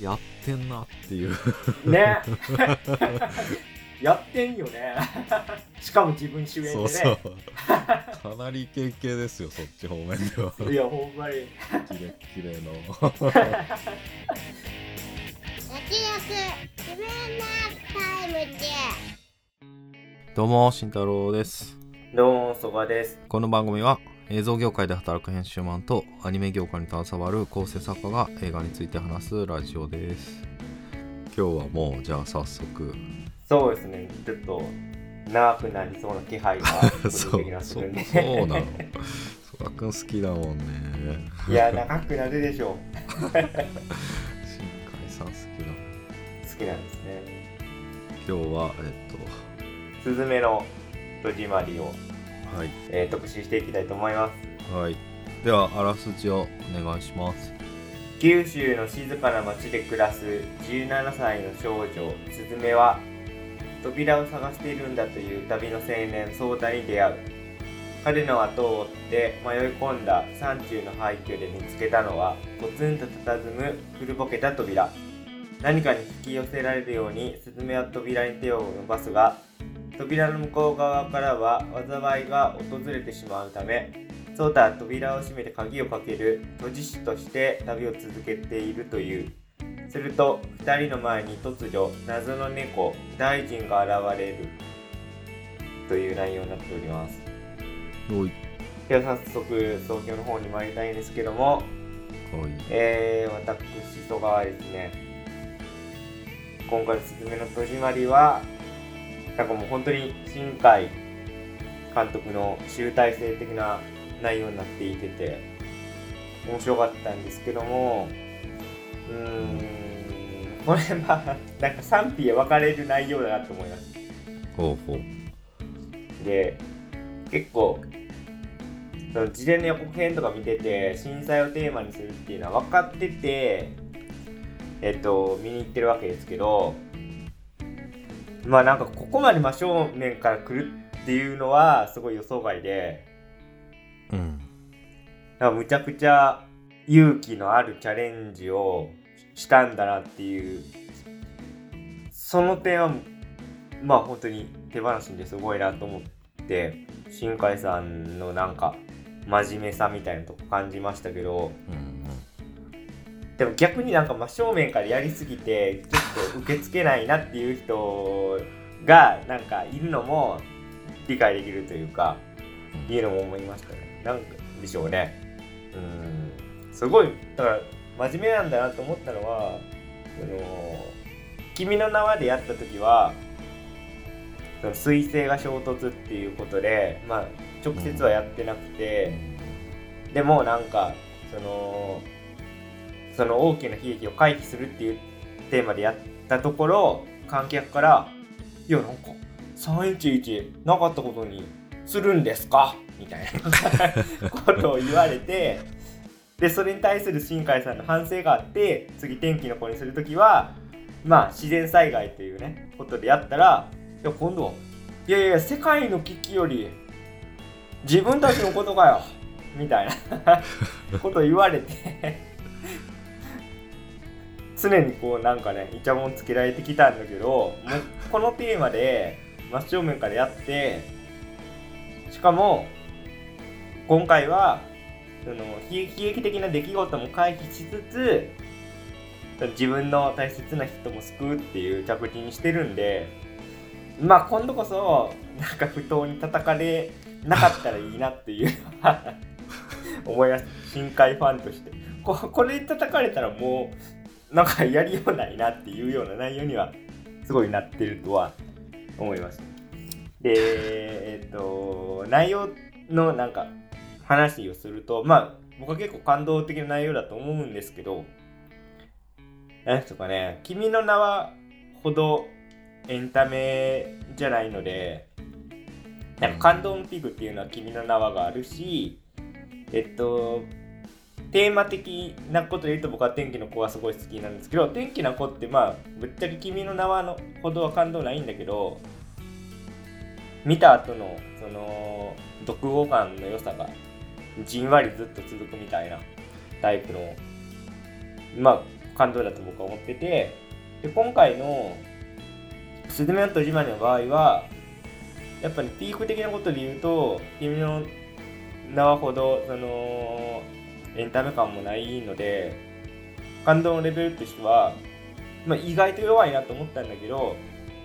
やってんなっていう。ね。やってんよね。しかも自分主演でね。そうそう。かなりイケイケですよそっち方面では。いやほんまに。キレッキレの。焼き自分のタイムでどうも慎太郎です。どうもそばです。この番組は映像業界で働く編集マンとアニメ業界に携わる構成作家が映画について話すラジオです。今日はもうじゃあ早速。そうですね。ちょっと長くなりそうな気配が そう出てきますそうそうなの。そらくん好きだもんね。いや長くなるでしょう。新海さん好きだ好きなんですね。今日はえっスズメの戸締まりを、とはい。えー特集していきたいと思います。はい。ではあらすじをお願いします。九州の静かな町で暮らす17歳の少女スズメは扉を探しているんだという旅の青年ソータに出会う。彼の後を追って迷い込んだ山中の廃墟で見つけたのはポツンと佇む古ぼけた扉。何かに引き寄せられるようにスズメは扉に手を伸ばすが扉の向こう側からは災いが訪れてしまうためソータは扉を閉めて鍵をかける閉じ師として旅を続けているという。すると2人の前に突如謎の猫大臣が現れる。という内容になっております。では早速東京の方に参りたいんですけどもえー、私曽我はですね今回の「すずめの戸締まりは」なんかもう本当に新海監督の集大成的な内容になっていてて面白かったんですけどもうーんこれまあなんか賛否分かれる内容だなと思います。ほうほう。で結構その事前の予告編とか見てて震災をテーマにするっていうのは分かっててえっと見に行ってるわけですけどまあなんかここまで真正面から来るっていうのはすごい予想外でうん。なんかむちゃくちゃ勇気のあるチャレンジをしたんだなっていうその点はまあ本当に手放しですごいなと思って新海さんのなんか真面目さみたいなとこ感じましたけどうんでも逆になんか真正面からやりすぎてちょっと受け付けないなっていう人がなんかいるのも理解できるというかうんいうのも思いましたね。なんでしょうね。うん。すごい、だから真面目なんだなと思ったのは、その、君の名はでやった時は、その彗星が衝突っていうことで、まあ、直接はやってなくて、でもなんか、その、その大きな悲劇を回避するっていうテーマでやったところ、観客から、いや、なんか、311なかったことにするんですか？みたいなことを言われてでそれに対する新海さんの反省があって次天気の子にする時はまあ自然災害というねことでやったらいや今度はいやいや世界の危機より自分たちのことかよ！みたいな ことを言われて常にこうなんかねイチャモンつけられてきたんだけどもうこのテーマで真正面からやってしかも今回はその悲劇的な出来事も回避しつつ自分の大切な人も救うっていう着地にしてるんでまあ今度こそなんか不当に叩かれなかったらいいなっていう 思います。深海ファンとして。ここれ叩かれたらもうなんかやりようないなっていうような内容にはすごいなってるとは思います。で えっと内容のなんか話をするとまあ僕は結構感動的な内容だと思うんですけど何ですかね「君の名は」ほどエンタメじゃないのでなんか感動のピークっていうのは「君の名は」があるしえっとテーマ的なことで言うと僕は天気の子はすごい好きなんですけど天気の子ってまあぶっちゃけ君の名はのほどは感動ないんだけど見た後のその読後感の良さがじんわりずっと続くみたいなタイプのまあ感動だと僕は思っててで今回の「スズメの戸締まり」の場合はやっぱりピーク的なことで言うと「君の名はほどそのエンタメ感もないので感動のレベルとしては、まあ、意外と弱いなと思ったんだけど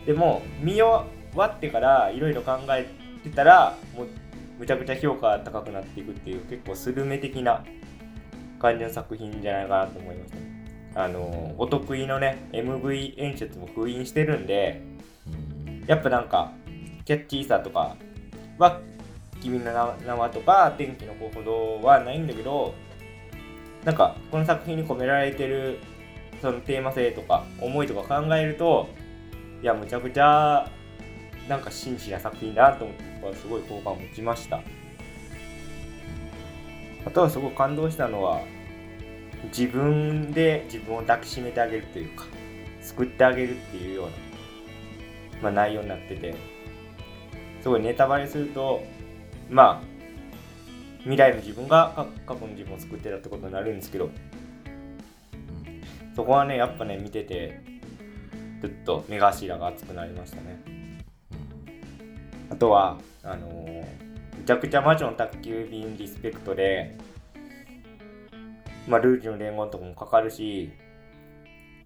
でも見終わってからいろいろ考えてたらもうむちゃくちゃ評価が高くなっていくっていう結構スルメ的な感じの作品じゃないかなと思いますね。あのお得意のね MV 演出も封印してるんでうんやっぱなんかキャッチーさとかは君の名はとか天気の子ほどはないんだけどなんかこの作品に込められてるそのテーマ性とか思いとか考えるといやむちゃくちゃなんか真摯な作品だなと思って僕はすごい好感を持ちました。あとはすごい感動したのは自分で自分を抱きしめてあげるというか救ってあげるっていうような、まあ、内容になっててすごいネタバレするとまあ未来の自分が過去の自分を救ってたってことになるんですけど。そこはねやっぱね見ててずっと目頭が熱くなりましたね。あとはあのーめちゃくちゃ魔女の宅急便リスペクトでまあルージュの伝言とかもかかるし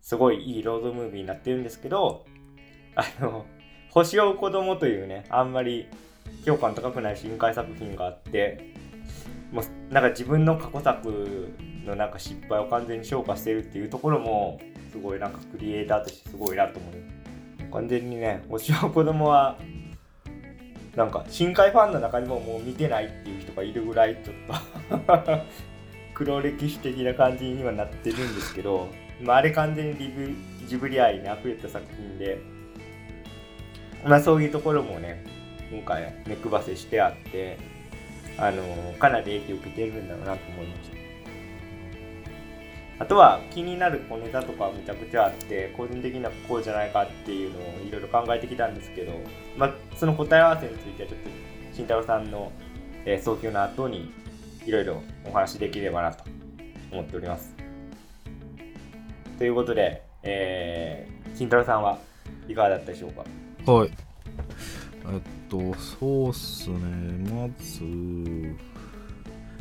すごいいいロードムービーになってるんですけどあの星を追う子供というねあんまり評価の高くない深海作品があってもうなんか自分の過去作のなんか失敗を完全に消化してるっていうところもすごいなんかクリエイターとしてすごいなと思う。完全にね星を追う子供はなんか深海ファンの中にももう見てないっていう人がいるぐらいちょっと 黒歴史的な感じにはなってるんですけど、まあ、あれ完全にリブジブリ愛に溢れた作品で、まあ、そういうところもね今回目配せしてあってあのかなり影響を受けてるんだろうなと思いました。あとは気になる小ネタとかはめちゃくちゃあって個人的にはこうじゃないかっていうのをいろいろ考えてきたんですけど、まあ、その答え合わせについてはちょっと慎太郎さんの、えー、早急の後にいろいろお話しできればなと思っております。ということで、えー、慎太郎さんはいかがだったでしょうか？はい。えっと、そうっすね。まず、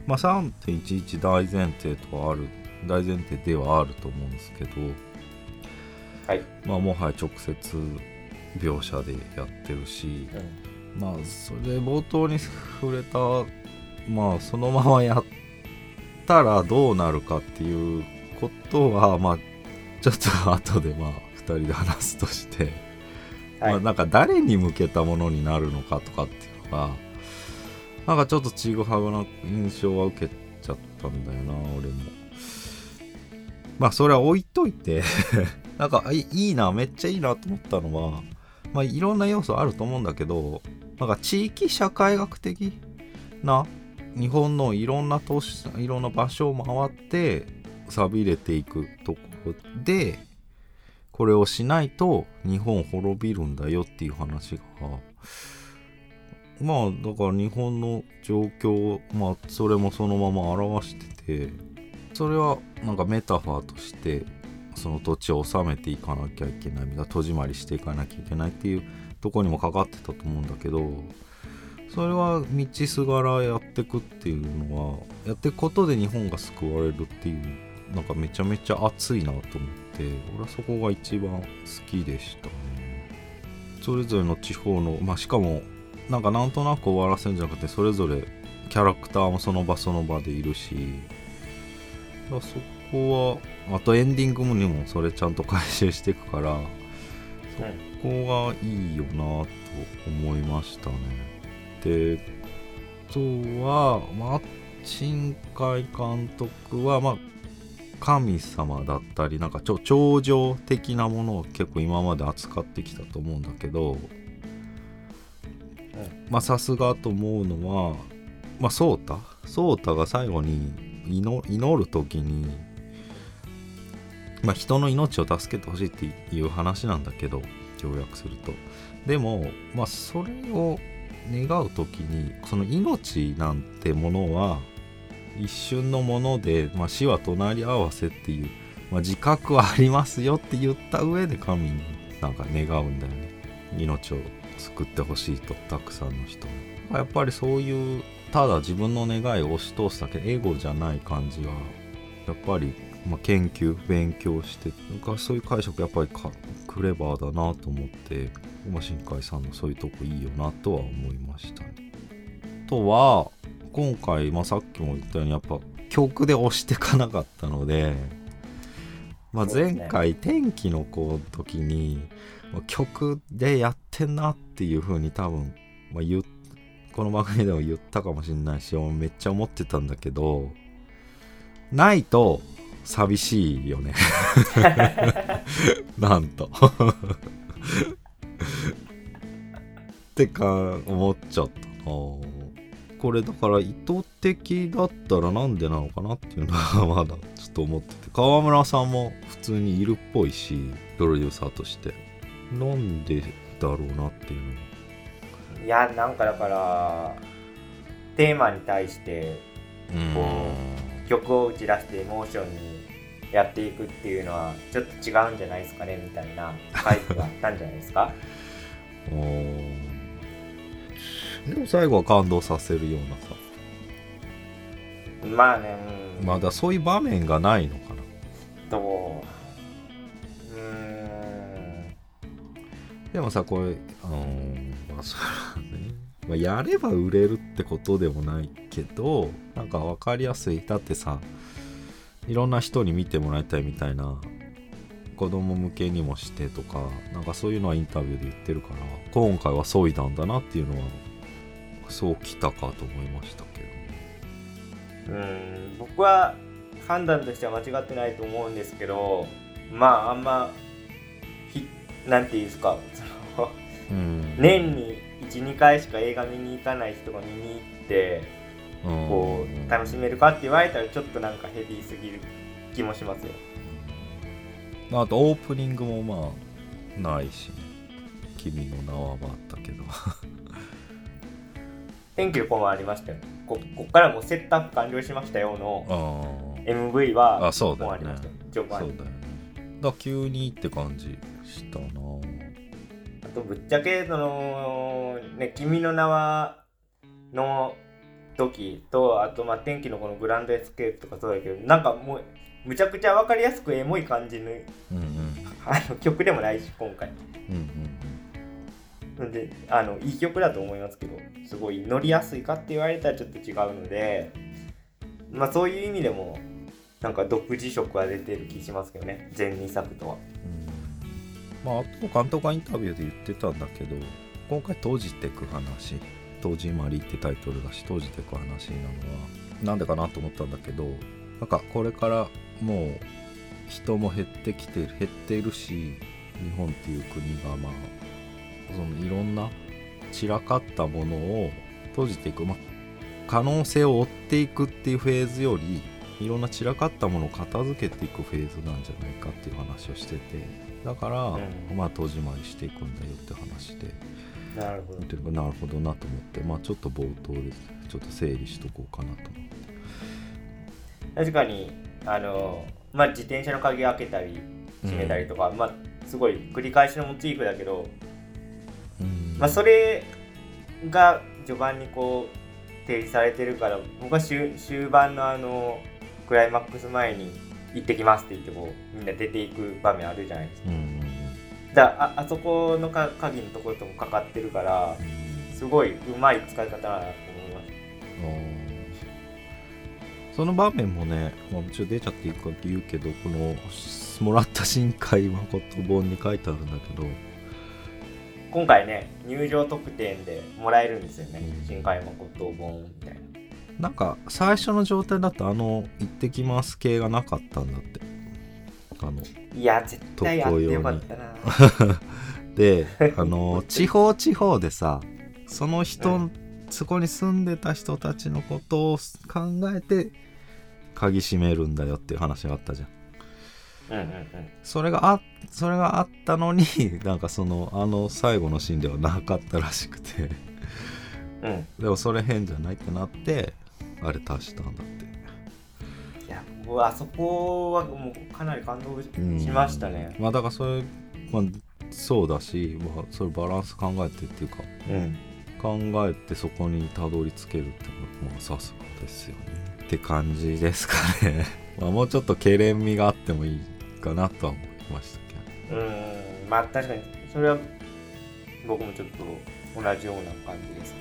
まあ、3.11大前提とはある、大前提ではあると思うんですけど、はい、まあ、もはや直接描写でやってるし、まあ、それで冒頭に触れた、まあ、そのままやったらどうなるかっていうことは、まあ、ちょっと後で、まあ、2人で話すとして、はい。まあ、なんか誰に向けたものになるのかとかっていうのがなんかちょっとちぐはぐな印象は受けちゃったんだよな俺も。まあそれは置いといて なんかいいなめっちゃいいなと思ったのはまあいろんな要素あると思うんだけどなんか地域社会学的な日本のいろんな都市いろんな場所を回って寂れていくところでこれをしないと日本滅びるんだよっていう話が。まあだから日本の状況をまあそれもそのまま表しててそれはなんかメタファーとしてその土地を治めていかなきゃいけないみたいな戸締まりしていかなきゃいけないっていうとこにもかかってたと思うんだけどそれは道すがらやってくっていうのはやっていくことで日本が救われるっていうなんかめちゃめちゃ熱いなと思って。俺はそこが一番好きでしたね。それぞれの地方のまあしかもなんかなんとなく終わらせるんじゃなくてそれぞれキャラクターもその場その場でいるしだそこはあとエンディングにもそれちゃんと回収していくからそこがいいよなと思いましたね。であとはまあ新海監督はまあ神様だったりなんかちょ頂上的なものを結構今まで扱ってきたと思うんだけどまあさすがと思うのはまあソータ？ソータが最後に祈祈る時にまあ人の命を助けてほしいっていう話なんだけど要約すると。でもまあそれを願う時にその命なんてものは一瞬のもので、まあ、死は隣り合わせっていうまあ、自覚はありますよって言った上で神になんか願うんだよね命を救ってほしいとたくさんの人にやっぱりそういうただ自分の願いを押し通すだけエゴじゃない感じはやっぱり、まあ、研究勉強してなんかそういう解釈やっぱりかクレバーだなと思って、まあ、新海さんのそういうとこいいよなとは思いましたね。とは今回、まあ、さっきも言ったようにやっぱ曲で押してかなかったので、まあ、前回天気の子の時にまあ曲でやってんなっていう風に多分、まあ、言っこの番組でも言ったかもしれないしめっちゃ思ってたんだけどないと寂しいよね。なんと。ってか思っちゃった。なこれだから意図的だったらなんでなのかなっていうのはまだちょっと思ってて。川村さんも普通にいるっぽいしプロデューサーとして。なんでだろうなっていうのは。いやなんかだからテーマに対してこ曲を打ち出してエモーションにやっていくっていうのはちょっと違うんじゃないですかねみたいな回があったんじゃないですか？うー。んでも最後は感動させるようなさ。まあね。うんまだそういう場面がないのかな。とう？ーん。でもさこれあのーまあそうだね、まあ、やれば売れるってことでもないけどなんか分かりやすい。だってさいろんな人に見てもらいたいみたいな子供向けにもしてとかなんかそういうのはインタビューで言ってるから今回は削いだんだなっていうのはそうきたかと思いましたけどうん僕は判断としては間違ってないと思うんですけどまああんまひなんていうんですかそのうん。年に12回しか映画見に行かない人が見に行ってこう楽しめるかって言われたらちょっとなんかヘビーすぎる気もしますよ。まああとオープニングもまあないしね君の名はまああったけど天気の子もありましたよここっからもうセットアップ完了しましたよの MV はあそうだよね。もうありましたよ。序盤。にそうだよね。だ急にって感じしたな。あとぶっちゃけそのね「君の名は」の時とあとまあ天気のこのグランドエスケープとかそうだけどなんかもうむちゃくちゃ分かりやすくエモい感じのうんうん。あの曲でもないし今回。うんうんなんであのいい曲だと思いますけどすごい乗りやすいかって言われたらちょっと違うのでまあそういう意味でもなんか独自色は出てる気しますけどね全2作とは。まああと監督がインタビューで言ってたんだけど今回閉じてく話閉じまりってタイトルだし閉じてく話なのはなんでかなと思ったんだけどなんかこれからもう人も減ってきてる減っているし日本っていう国がまあそのいろんな散らかったものを閉じていく、まあ、可能性を追っていくっていうフェーズよりいろんな散らかったものを片付けていくフェーズなんじゃないかっていう話をしてて。だから、うん。まあ戸締まりしていくんだよって話で。なるほど。なるほどなと思って。まあちょっと冒頭でちょっと整理しとこうかなと思って。確かにあのまあ自転車の鍵開けたり閉めたりとか、まあすごい繰り返しのモチーフだけど、うんまあそれが序盤にこう提示されてるから僕は終終盤のあのクライマックス前に行ってきますって言ってこうみんな出ていく場面あるじゃないですか。うんうんだああそこのか鍵のところともかかってるからうん。すごいうまい使い方だなと思いましその場面もね、まあ、ちょっと出ちゃっていいかって言うけどこのもらった新海誠本に書いてあるんだけどた今回ね入場特典でもらえるんですよね。うん。新海誠本みたいな。なんか最初の状態だとあの「行ってきます」系がなかったんだって。あのいや絶対あってよかったな。であの地方地方でさその人、うそこに住んでた人たちのことを考えて鍵閉めるんだよっていう話があったじゃんうんうんうん。それがあそれがあったのになんかそのあの最後のシーンではなかったらしくて。うん。でもそれ変じゃないってなってあれ足したんだって。いやうわあそこはもうかなり感動しましたね。まあだからそれ、まあ、そうだし、まあ、それバランス考えてっていうかうん。考えてそこにたどり着けるってのはまあさすがですよね。って感じですかね。まあもうちょっとけれんみがあってもいいかなとは思いましたけど。うんまあ確かにそれは僕もちょっと同じような感じです。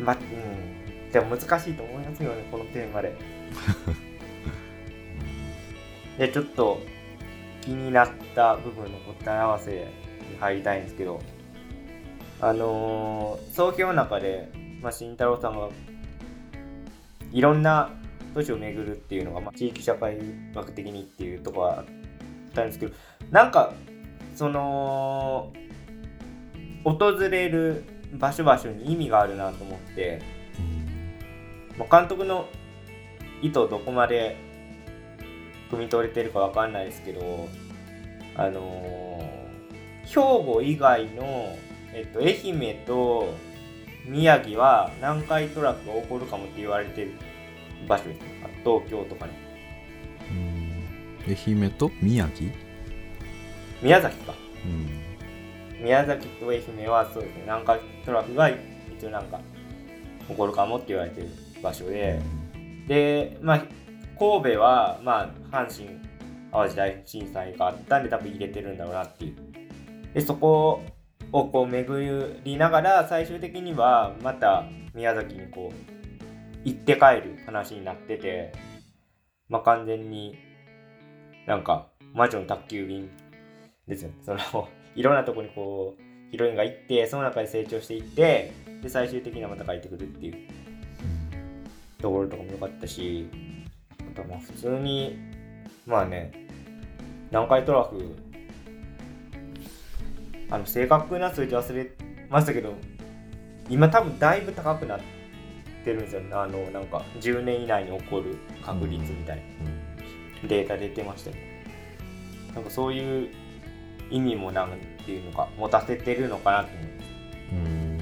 まあうん。でも難しいと思いますよねこのテーマで。でちょっと気になった部分の答え合わせに入りたいんですけど。あのー、総評の中で、まあ、慎太郎さんがいろんな都市を巡るっていうのが、まあ、地域社会学的にっていうところはあったんですけどなんかその訪れる場所場所に意味があるなと思って、まあ、監督の意図をどこまで汲み取れてるかわかんないですけどあのー兵庫以外の、えっと、愛媛と宮城は南海トラフが起こるかもって言われてる場所ですねあ東京とかねうん。愛媛と宮城？宮崎か。うん。宮崎と愛媛はそうですね。南海トラフが一応なんか起こるかもって言われてる場所で、でまあ神戸はまあ阪神・淡路大震災があったんで多分入れてるんだろうなっていう。でそこをこう巡りながら最終的にはまた宮崎にこう行って帰る話になっててまあ完全になんか魔女の宅急便ですよね。そのいろんなとこにこうヒロインが行ってその中で成長していってで最終的にはまた帰ってくるっていう。ところとかも良かったしあとまあ普通にまあね南海トラフあの正確な数字忘れましたけど今多分だいぶ高くなってるんですよ。ねあのなんか10年以内に起こる確率みたいな。データ出てましたけどなんかそういう意味もなんていうのか持たせてるのかなと思いますうん。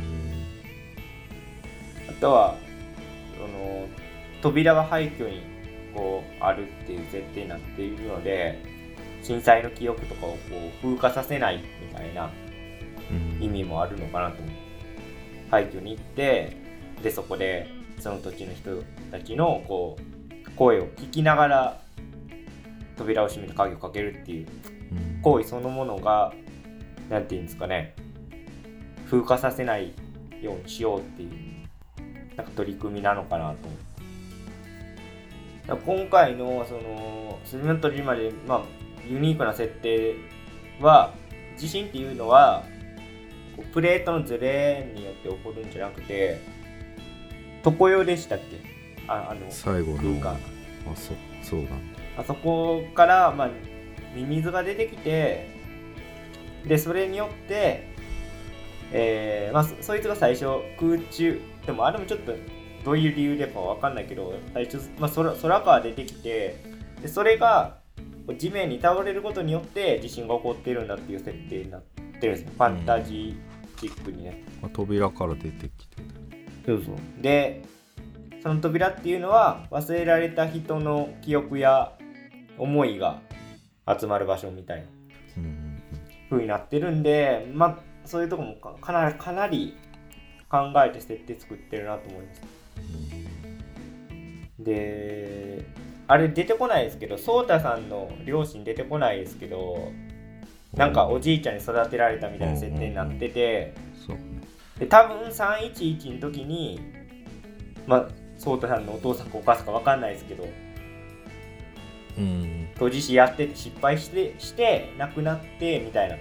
あとはその扉が廃墟にこうあるっていう設定になっているので震災の記憶とかをこう風化させないみたいなうん。意味もあるのかなと思う廃墟に行ってでそこでその土地の人たちのこう声を聞きながら扉を閉めて鍵をかけるっていううん。行為そのものが何て言うんですかね風化させないようにしようっていうなんか取り組みなのかなと思うだから今回のそのスズメの鳥島で、まあ、ユニークな設定は地震っていうのはプレートのズレによって起こるんじゃなくて常世でしたっけ？ああの最後の。あそそうなんだ。あそこから、まあ、ミミズが出てきてでそれによって、えーまあ、そそいつが最初空中でもあれもちょっとどういう理由でかわかんないけど最初、まあ、空空から出てきてでそれが地面に倒れることによって地震が起こっているんだっていう設定になってるんですよ。ファンタジーチックにね。まあ扉から出てきてそうそうでその扉っていうのは忘れられた人の記憶や思いが集まる場所みたいなうん風になってるんでまあそういうとこもかかなりかなり考えて設定作ってるなと思います。であれ出てこないですけど颯太さんの両親出てこないですけどなんかおじいちゃんに育てられたみたいな設定になってて、で多分311の時にまあ颯太さんのお父さんかお母さんか分かんないですけどうん。当事師やってて失敗してして亡くなってみたいな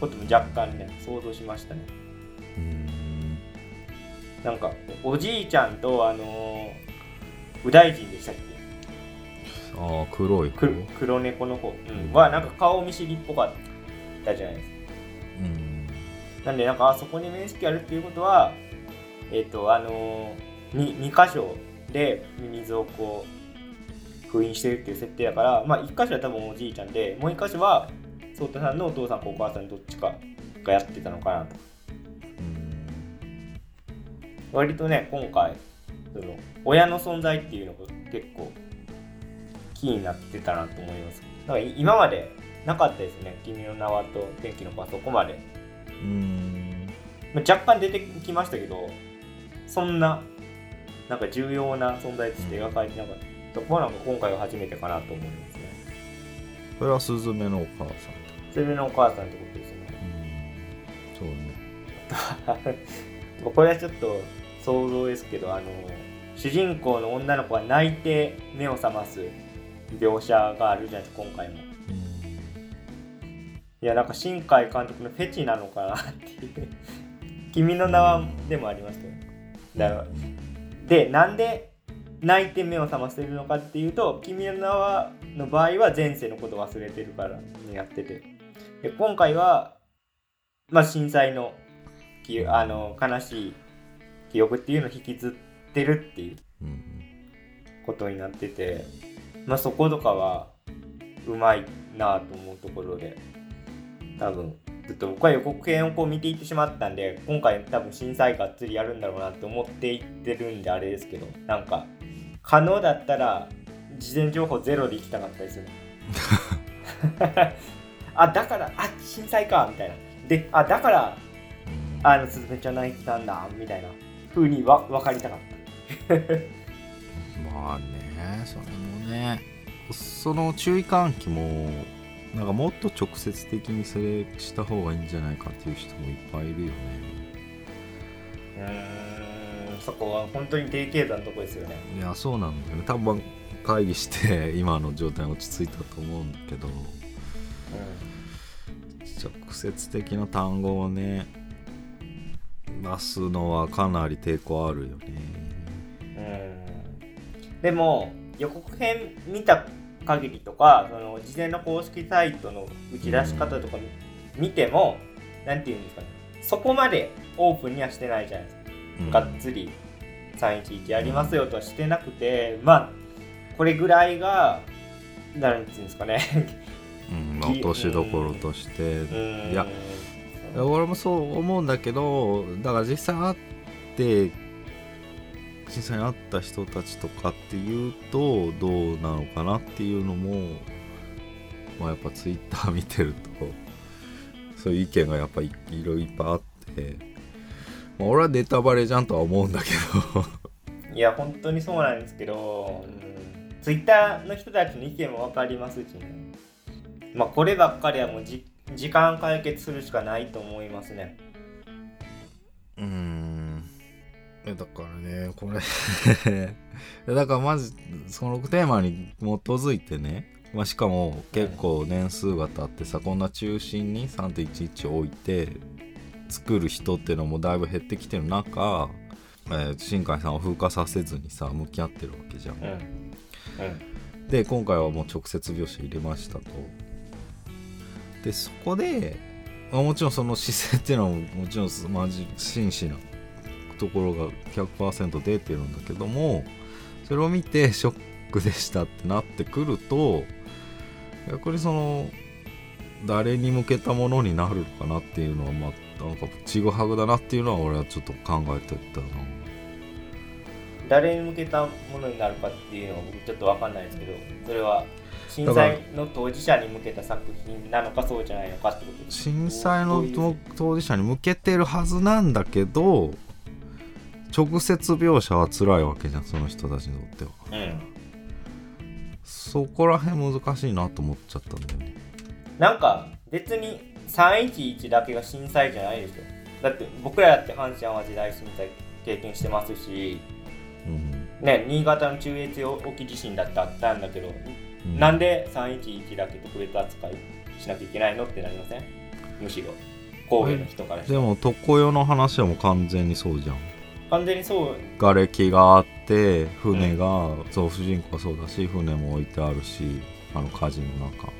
ことも若干ね想像しましたね。うん。なんかおじいちゃんとあのー、右大臣でしたっけ？ああ黒い黒猫の方、うん、はなんか顔見知りっぽかったじゃないですか。うんなんでなんかあそこに面識あるっていうことはえっ、とあのー、2, 2箇所でミミズをこう封印してるっていう設定だからまあ1箇所は多分おじいちゃんでもう1箇所は颯太さんのお父さんかお母さんどっちかがやってたのかなと。うん。割とね今回その親の存在っていうのが結構キーになってたなと思います。だから今までなかったですね「君の名は」と「天気の子」はそこまでうん。まあ若干出てきましたけどそんななんか重要な存在として描かれてなかったそこはなんか今回が初めてかなと思いますね。これはスズメのお母さんそれのお母さんってことですよね。うん。そうね。これはちょっと想像ですけどあの主人公の女の子が泣いて目を覚ます描写があるじゃないですか今回もいやなんか新海監督のフェチなのかなっていう「君の名は」でもありましたよ。だからでなんで泣いて目を覚ませるのかっていうと「君の名は」の場合は前世のこと忘れてるからにやってて。で今回はまあ震災のきあの悲しい記憶っていうのを引きずってるっていう。うん。ことになっててまあそことかはうまいなと思うところで多分ずっと僕は予告編をこう見ていってしまったんで今回多分震災がっつりやるんだろうなって思っていってるんであれですけどなんか可能だったら事前情報ゼロで行きたかったですよね。あだからあ震災かみたいな。であだからうんあのすずめちゃん泣いてたんだみたいな風にわ分かりたかった。まあねそれもねその注意喚起もなんかもっと直接的にそれした方がいいんじゃないかっていう人もいっぱいいるよね。うーんそこは本当にデリケートなとこですよね。いやそうなんだよね。多分会議して今の状態に落ち着いたと思うんだけど。直接的な単語をね出すのはかなり抵抗あるよね。うん。でも予告編見た限りとかその事前の公式サイトの打ち出し方とか見ても何て言うんですかねそこまでオープンにはしてないじゃないですか。うん。がっつり311やりますよとはしてなくて、まあこれぐらいが何て言うんですかね。うんまあ 落としどころとして。うん。いや俺もそう思うんだけどだから実際会って実際に会った人たちとかっていうとどうなのかなっていうのもまあやっぱツイッター見てると そういう意見がやっぱりいろいろいっぱいあって、まあ、俺はネタバレじゃんとは思うんだけど。いや本当にそうなんですけど、うん、ツイッターの人たちの意見も分かりますしね。まあこればっかりはもうじ時間解決するしかないと思いますね。うーんえだからねこれ だからまずそのテーマに基づいてね、まあ、しかも結構年数が経ってさこんな中心に3.11を置いて作る人っていうのもだいぶ減ってきてる中、えー新海さんを風化させずにさ向き合ってるわけじゃん。うんうんで今回はもう直接描写入れましたと。でそこで、まあもちろんその姿勢っていうのはもちろんマジ真摯なところが100%出てるんだけどもそれを見てショックでしたってなってくると逆にその誰に向けたものになるのかなっていうのはまあなんかちぐはぐだなっていうのは俺はちょっと考えてたな。誰に向けたものになるかっていうのは僕ちょっと分かんないですけどそれは震災の当事者に向けた作品なのかそうじゃないのかってことです震災の当事者に向けてるはずなんだけど直接描写は辛いわけじゃんその人たちにとっては。うん。そこら辺難しいなと思っちゃったんだよね。なんか別に311だけが震災じゃないですよだって僕らだって阪神・淡路大震災経験してますし。うん、ね新潟の中越沖地震だってあったんだけど、うん。なんで311だけ特別扱いしなきゃいけないのってなりません？むしろ。神戸の人からでも常世の話はもう完全にそうじゃん完全にそう瓦礫があって船が、そう主人公はそうだし船も置いてあるしあの火事の中。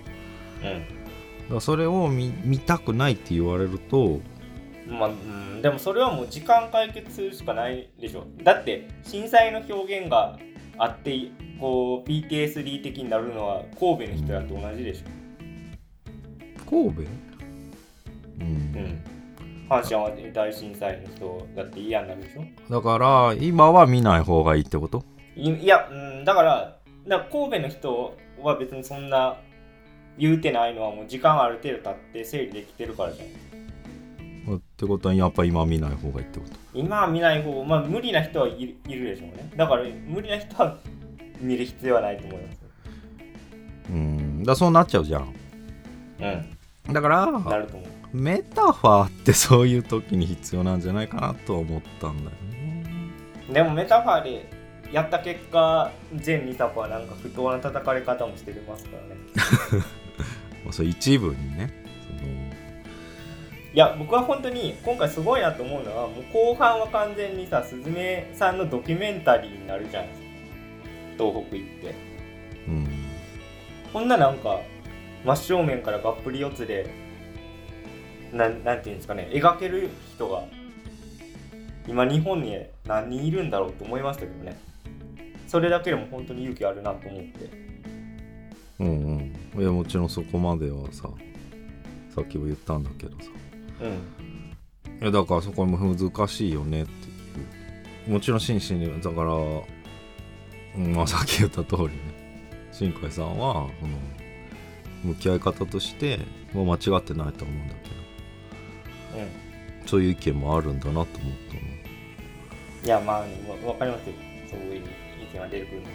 うん。らそれを見見たくないって言われるとまあ、うん、でもそれはもう時間解決するしかないでしょ。だって震災の表現があってこう PTSD 的になるのは神戸の人だと同じでしょ、神戸？うん。うん、阪神・淡路大震災の人だって嫌になるでしょ？だから今は見ない方がいいってこと？いいや、うん、だからだから神戸の人は別にそんな言うてないのはもう時間ある程度経って整理できてるからじゃん。ってことはやっぱ今見ない方がいいってこと？今は見ない方まあ無理な人はいるいるでしょうね。だから無理な人は見る必要はないと思います。うんだそうなっちゃうじゃん。うん。だからなると思うメタファーってそういう時に必要なんじゃないかなとは思ったんだよね。でもメタファーでやった結果全2作はなんか不当な叩かれ方もしてますからね。まあそれ一部にねいや僕は本当に今回すごいなと思うのはもう後半は完全にさすずめさんのドキュメンタリーになるじゃないですか。東北行って。うん。こんななんか真正面からがっぷり四つでなんなんていうんですかね描ける人が今日本に何人いるんだろうと思いましたけどね。それだけでも本当に勇気あるなと思って。うんうん。いやもちろんそこまではささっきも言ったんだけどさ。うん。いやだからそこも難しいよねっていう。もちろん真摯にだから、うんまあ、さっき言った通りね。新海さんはその向き合い方としてもう間違ってないと思うんだけど。うんそういう意見もあるんだなと思ったの。いやまあわわかりますよ。そういう意見が出てくるのもね、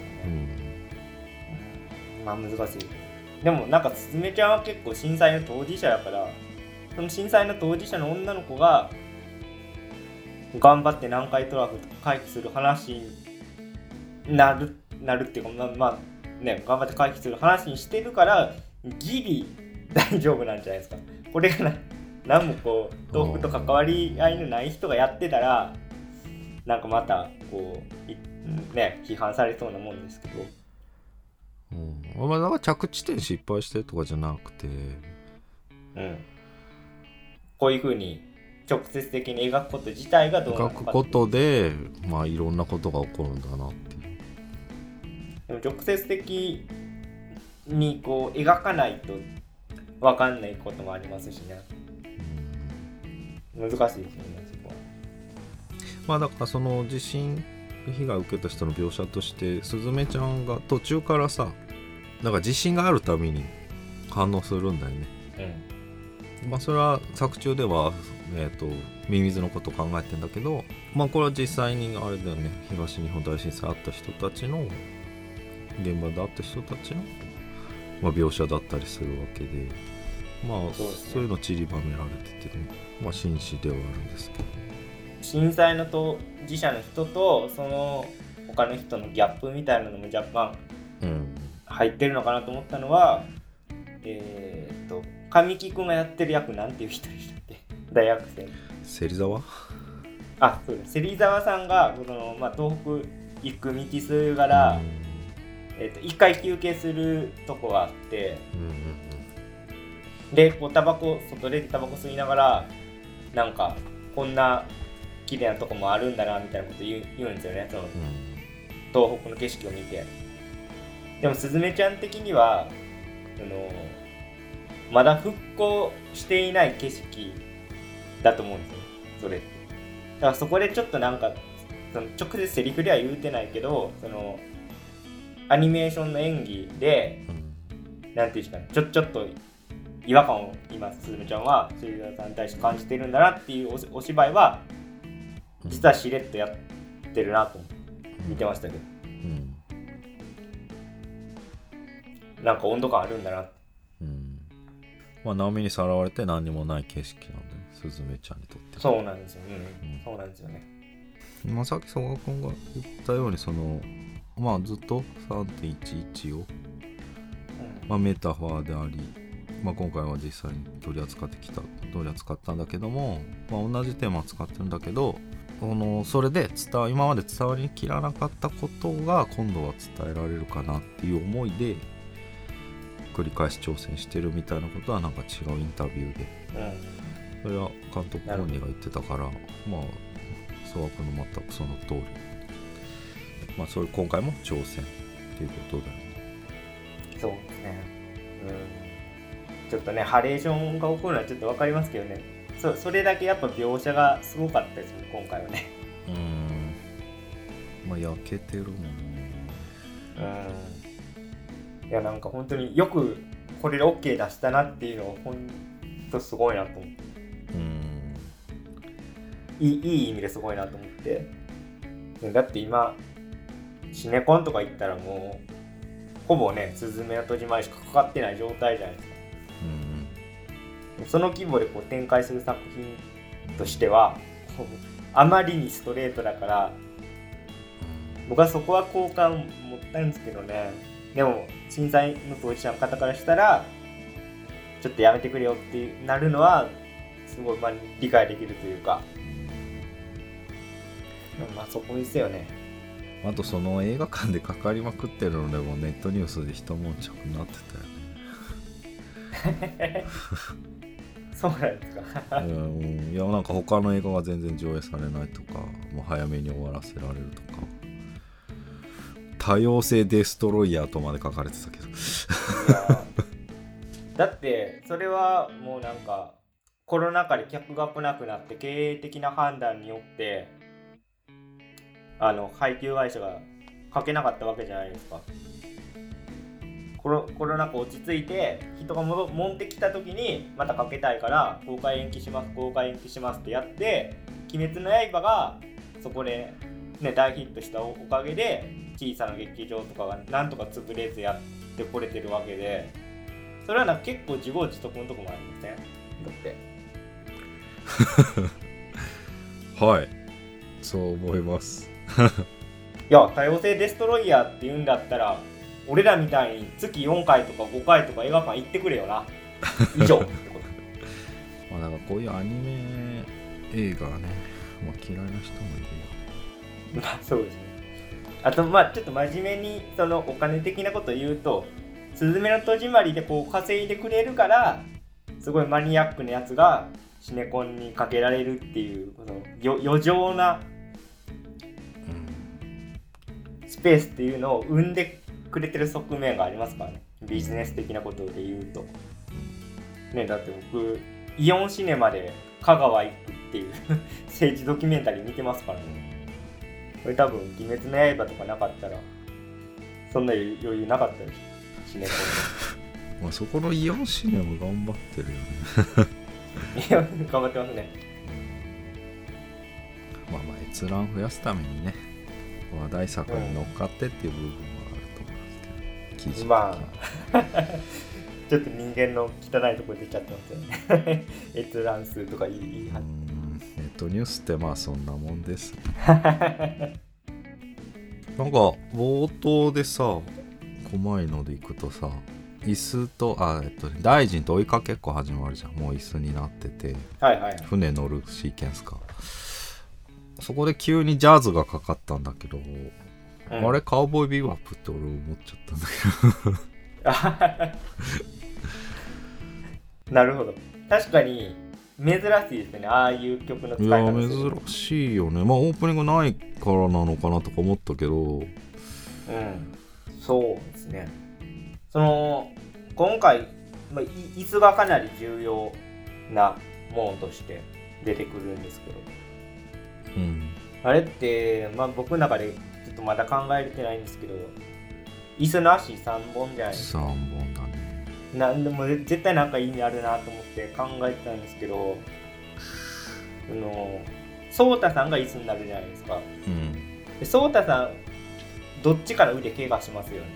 うん。まあ難しい。でもなんかすずめちゃんは結構震災の当事者だからその震災の当事者の女の子が頑張って南海トラフ回帰する話になるなるっていうかまあまあね頑張って回帰する話にしてるからギリ大丈夫なんじゃないですか。これがな何もこう東北と関わり合いのない人がやってたらなんかまたこういね批判されそうなもんですけど。うん。まあだから着地点失敗してるとかじゃなくて。うん、こういうふうに直接的に描くこと自体がどうなのか書くことでまあいろんなことが起こるんだなっていう。でも直接的にこう描かないと分かんないこともありますしね難しいですよねそこは。まあだからその地震被害を受けた人の描写としてすずめちゃんが途中からさなんか地震があるたびに反応するんだよね。まあそれは作中ではえっ、とミミズのことを考えてんだけどまあこれは実際にあれだよね。東日本大震災あった人たちの現場であった人たちの、まあ、描写だったりするわけでまあそうそういうの散りばめられててねまあ紳士ではあるんですけど。震災の当事者の人とその他の人のギャップみたいなのも若干うん入ってるのかなと思ったのはえーっと神木君がやってる役なんていう人でしたっけ？大学生の。芹沢？あそうです。芹沢さんがこの、まあ、東北行く道するから、えー、と一回休憩するとこがあってうんうんうんでこうタバコ外でタバコ吸いながらなんかこんな綺麗なとこもあるんだなみたいなこと言う言うんですよねそのうん。東北の景色を見て。でもすずめちゃん的にはそのまだ復興していない景色だと思うんですよそれって。だからそこでちょっとなんかその直接セリフでは言うてないけどそのアニメーションの演技でうん。なんていうんですかねちょちょっと違和感を今すずめちゃんは芹沢さんに対して感じてるんだなっていうおお芝居は実はしれっとやってるなと見てましたけど。うん。なんか温度感あるんだな。うん。まあ波にさらわれて何にもない景色なんでスズメちゃんにとってそうなんですよ、うんうん。そうなんですよね。まあさっき曽我君が言ったようにそのまあずっと3.11を、まあ、メタファーであり、まあ、今回は実際に取り扱ってきた取り扱ったんだけども、まあ、同じテーマを使ってるんだけどこのそれで伝わ今まで伝わりきらなかったことが今度は伝えられるかなっていう思いで繰り返し挑戦してるみたいなことはなんか違うインタビューで。それは監督本人が言ってたからまあ曽我君の全くその通り。まあそれ今回も挑戦っていうことだよね。そうですね。ちょっとねハレーションが起こるのはちょっと分かりますけどね。そそれだけやっぱ描写がすごかったですよね今回はね。うん。まあ焼けてるもんね。うん。いやなんか本当によくこれで OK 出したなっていうのを本当すごいなと思って。うん。いいいい意味ですごいなと思って。だって今シネコンとか行ったらもうほぼねスズメの戸締まりしかかかってない状態じゃないですか。うんその規模でこう展開する作品としてはあまりにストレートだから僕はそこは好感を持ったんですけどね。でも震災の当事者の方からしたらちょっとやめてくれよってなるのはすごいまあ理解できるというか。まあそこですよね。あとその映画館でかかりまくってるのでもネットニュースで一悶着になって そうなんですか。うん。いやなんか他の映画が全然上映されないとかもう早めに終わらせられるとか。多様性デストロイヤーとまで書かれてたけど。だってそれはもうなんかコロナ禍で客が来なくなって経営的な判断によってあの配給会社がかけなかったわけじゃないですかコロコロナ禍落ち着いて人が戻戻ってきた時にまたかけたいから公開延期します公開延期しますってやって「鬼滅の刃」がそこで、ね、大ヒットしたおかげで小さな劇場とかがなんとか潰れずやってこれてるわけでそれはなんか結構自業自得のとこもありません？だって。はい。そう思います。いや多様性デストロイヤーって言うんだったら俺らみたいに月4回とか5回とか映画館行ってくれよな。以上。ってことまあだからこういうアニメ映画ね、まあ、嫌いな人もいるよ。まあそうですね。あとまあちょっと真面目にそのお金的なこと言うと「すずめの戸締まり」でこう稼いでくれるからすごいマニアックなやつがシネコンにかけられるっていうこのよ余剰なうん。スペースっていうのを生んでくれてる側面がありますからね。ビジネス的なことで言うと。ねだって僕イオンシネマで香川行くっていう 政治ドキュメンタリー見てますからね。これ多分「鬼滅の刃」とかなかったらそんな余裕なかったでしょシネまあ、そこのイオンシネマ頑張ってるよね。頑張ってますね。まあまあ閲覧増やすためにね話題作に乗っかってっていう部分記事ま ちょっと人間の汚いところ出ちゃってますよね閲覧数とかいいいいあうん。ネットニュースってまあそんなもんです。ね なんか冒頭でさ細いのでいくとさ椅子とあえっとね大臣と追いかけっこ始まるじゃん。もう椅子になってて。はいはい。船乗るシーケンスか。そこで急にジャズがかかったんだけど、うん。あれカウボーイビバップって俺思っちゃったんだけど。なるほど。確かに珍しいですね。ああいう曲の使いい方や珍しいよね。まあオープニングないからなのかなとか思ったけど。うん。そうですね。その今回、まあ、い椅子がかなり重要なものとして出てくるんですけど。うん。あれって、まあ、僕の中でっとまだ考えれてないんですけど椅子の足3本じゃないです3本だね。かなんでも絶対なんか意味あるなと思って考えてたんですけどあの颯太さんが椅子になるじゃないですか。うん。で颯太さんどっちから腕怪我しますよね。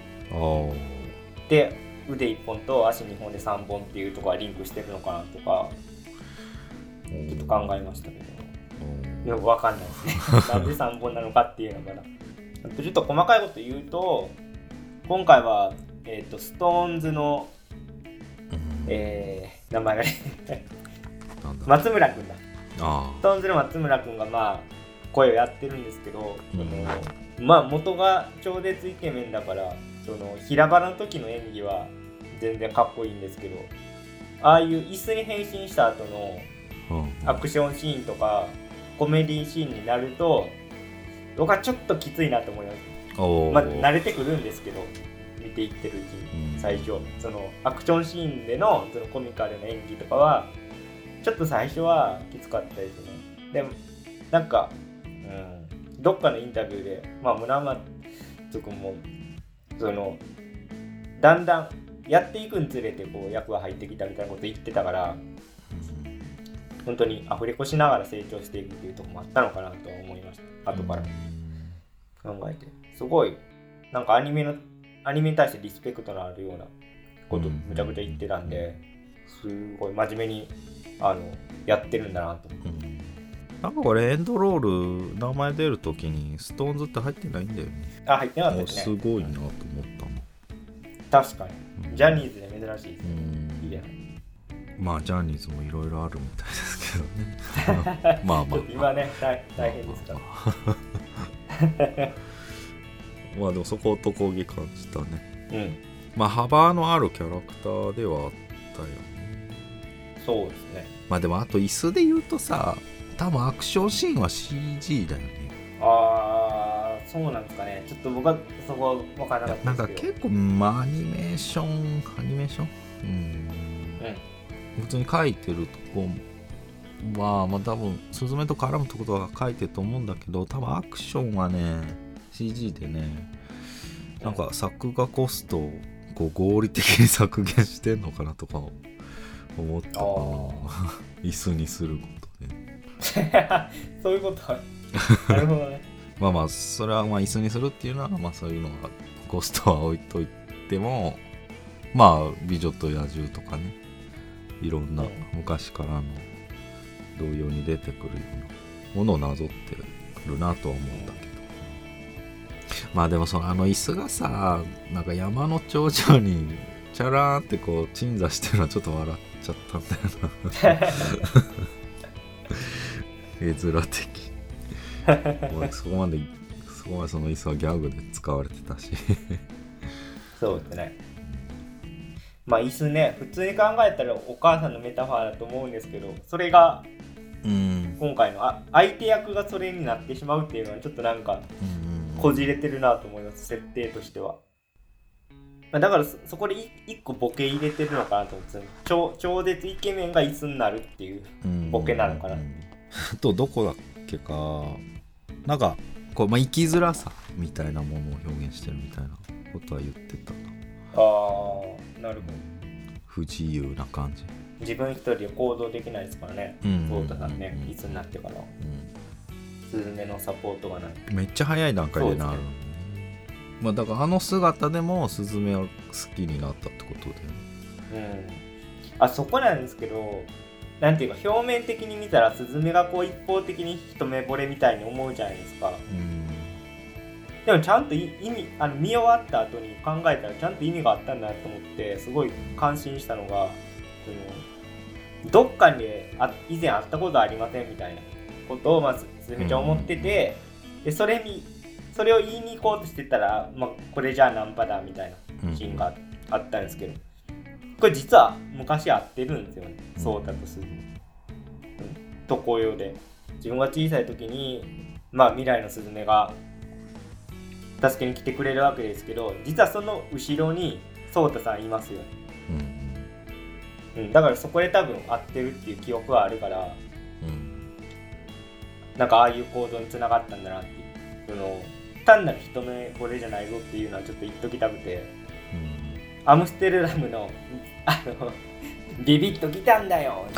で腕1本と足2本で3本っていうところはリンクしてるのかなとかちょっと考えましたけど。いや分かんないですね。なんで3本なのかっていうのかなちょっと細かいこと言うと今回は、えー、と SixTONES の、えー名前がね松村君だ。あ SixTONES の松村君がまあ声をやってるんですけど、まあ元が超絶イケメンだからその平場の時の演技は全然かっこいいんですけどああいう椅子に変身した後のアクションシーンとかコメディシーンになると僕はちょっときついなと思います。まあ慣れてくるんですけど見ていってるうちにうん。最初そのアクションシーンでのそのコミカルな演技とかはちょっと最初はきつかったですね。でもなんか、うん、どっかのインタビューでまあ村松君もそのだんだんやっていくにつれてこう役が入ってきたみたいなこと言ってたから本当にアフレコしながら成長していくっていうところもあったのかなとは思いました。後から。考えて。すごいなんかアニメのアニメに対してリスペクトのあるようなことうん。むちゃくちゃ言ってたんですごい真面目にあのやってるんだなと。思ってうん。なんかこれエンドロール名前出るときにストーンズって入ってないんだよね。あ入ってなかったですね。すごいなと思ったの確かに。うん。ジャニーズで珍しいですうねんいい。やまあジャニーズもいろいろあるみたいですけどね。まあまあちょっと今ね大大変ですから。まあ でもそこ男気感じたね。うん。まあ幅のあるキャラクターではあったよね。そうですね。まあでもあと椅子で言うとさ多分アクションシーンは CG だよね。ああそうなんですかね。ちょっと僕はそこは分からなかったなんかですけど。結構、まあ、アニメーションアニメーション？うん普通に書いてるとこはまあ多分スズメと絡むとことは書いてると思うんだけど多分アクションはね CG でねなんか作画コストをこう合理的に削減してんのかなとか思ったかな。あ椅子にすることで。そういうこと。は なるほどね。まあまあそれはまあ椅子にするっていうのはまあそういうのはコストは置いといてもまあ美女と野獣とかねいろんなうん昔からの同様に出てくるようなものをなぞってるなとは思うんだけど。まあでもそのあの椅子がさなんか山の頂上にチャラーンってこう鎮座してるのはちょっと笑っちゃったんだよな。絵面的俺そこまでそこまでその椅子はギャグで使われてたし。そうですねまあ椅子ね普通に考えたらお母さんのメタファーだと思うんですけどそれがうん。今回のあ相手役がそれになってしまうっていうのはちょっとなんかこじれてるなと思います設定としては、まあ、だからそそこでい一個ボケ入れてるのかなと思って超超絶イケメンが椅子になるっていううん。ボケなのかな。あ とどこだっけか。なんかこう、まあ、生きづらさみたいなものを表現してるみたいなことは言ってたな。ああなるほど。不自由な感じ。自分一人で行動できないですからね。うん。そうたさんね。うん。椅子になってから。うスズメのサポートがないんめっちゃ早い段階でなる、まあだからあの姿でもスズメを好きになったってことでうん。あそこなんですけどなんていうか表面的に見たらスズメがこう一方的に一目惚れみたいに思うじゃないですか。うんでもちゃんとい意味あの見終わった後に考えたらちゃんと意味があったんだと思ってすごい感心したのがそのどっかであ以前会ったことありませんみたいなことをまずすずめちゃん思ってて、でそれにそれを言いに行こうとしてたら、まあ、これじゃあナンパだみたいなシーンがああったんですけどこれ実は昔会ってるんですよね。うん。そうだとする特攻用で。自分が小さい時にまあ未来のスズメが助けに来てくれるわけですけど実はその後ろに颯太さんいますよ、うんうん、だからそこで多分会ってるっていう記憶はあるからうん。なんかああいう行動につながったんだなっていうその単なる一目惚れじゃないぞっていうのはちょっと言っときたくてアムステルダムのあのビビッと来たんだよ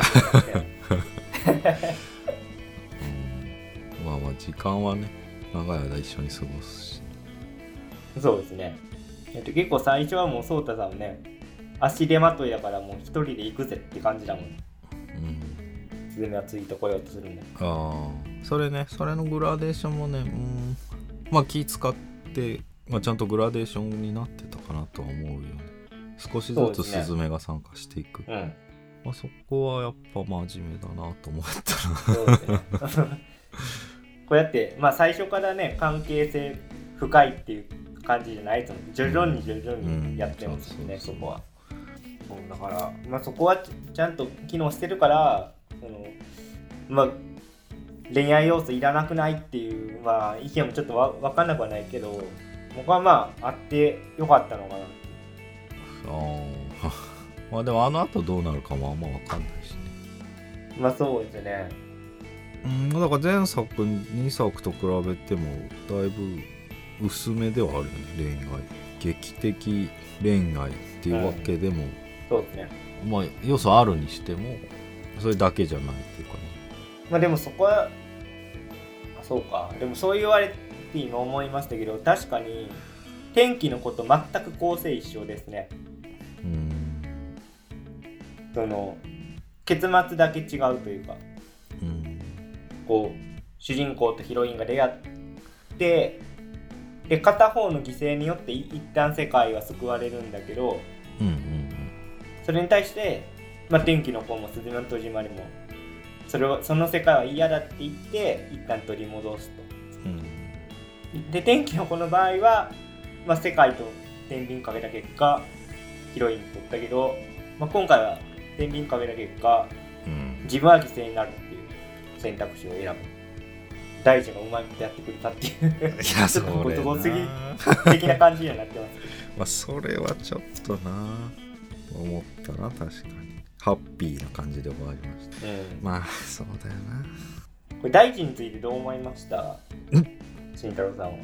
まあまあ時間はね長い間一緒に過ごすしそうですね。えっと、結構最初はもう颯太さんね、足手まといだからもう一人で行くぜって感じだもん。うんスズメはついてこようとするんだ。ああそれねそれのグラデーションもねうんまあ気使って、まあ、ちゃんとグラデーションになってたかなとは思うよね少しずつスズメが参加していくうん。まあ、そこはやっぱ真面目だなと思ったそうですね。こうやって、まあ最初からね、関係性深いっていう感じじゃないと思う。徐々に徐々にやってますよね、うんそこは。そうだから、まあそこはちちゃんと機能してるから、そのまあ恋愛要素いらなくないっていう、まあ、意見もちょっとわ分かんなくはないけど僕はまああってよかったのかな。あ まあでもあの後どうなるかもあんま分かんないしね。まあそうですね。うんだから前作2作と比べてもだいぶ薄めではあるよね恋愛。劇的恋愛っていうわけでも、そうですね。まあ要素あるにしてもそれだけじゃないっていうかね。まあでもそこはあそうか。でもそう言われて今思いましたけど確かに天気のこと全く構成一緒ですね。うん。その結末だけ違うというか。うん。こう主人公とヒロインが出会ってで片方の犠牲によってい一旦世界は救われるんだけどうんうんそれに対して、まあ、天気の子もスズメの戸締まりもそれをその世界は嫌だって言って一旦取り戻すと。うん。で天気の子の場合は、まあ、世界と天秤かけた結果ヒロイン取ったけど、まあ、今回は天秤かけた結果うん。自分は犠牲になるっていう選択肢を選ぶ大臣がうまいことやってくれたっていう。いやそちょっとれご都的な感じにはなってますまあそれはちょっとな。思ったな確かに。ハッピーな感じで終わりました。うん。まあそうだよな。これ大臣についてどう思いました？慎太郎さんは。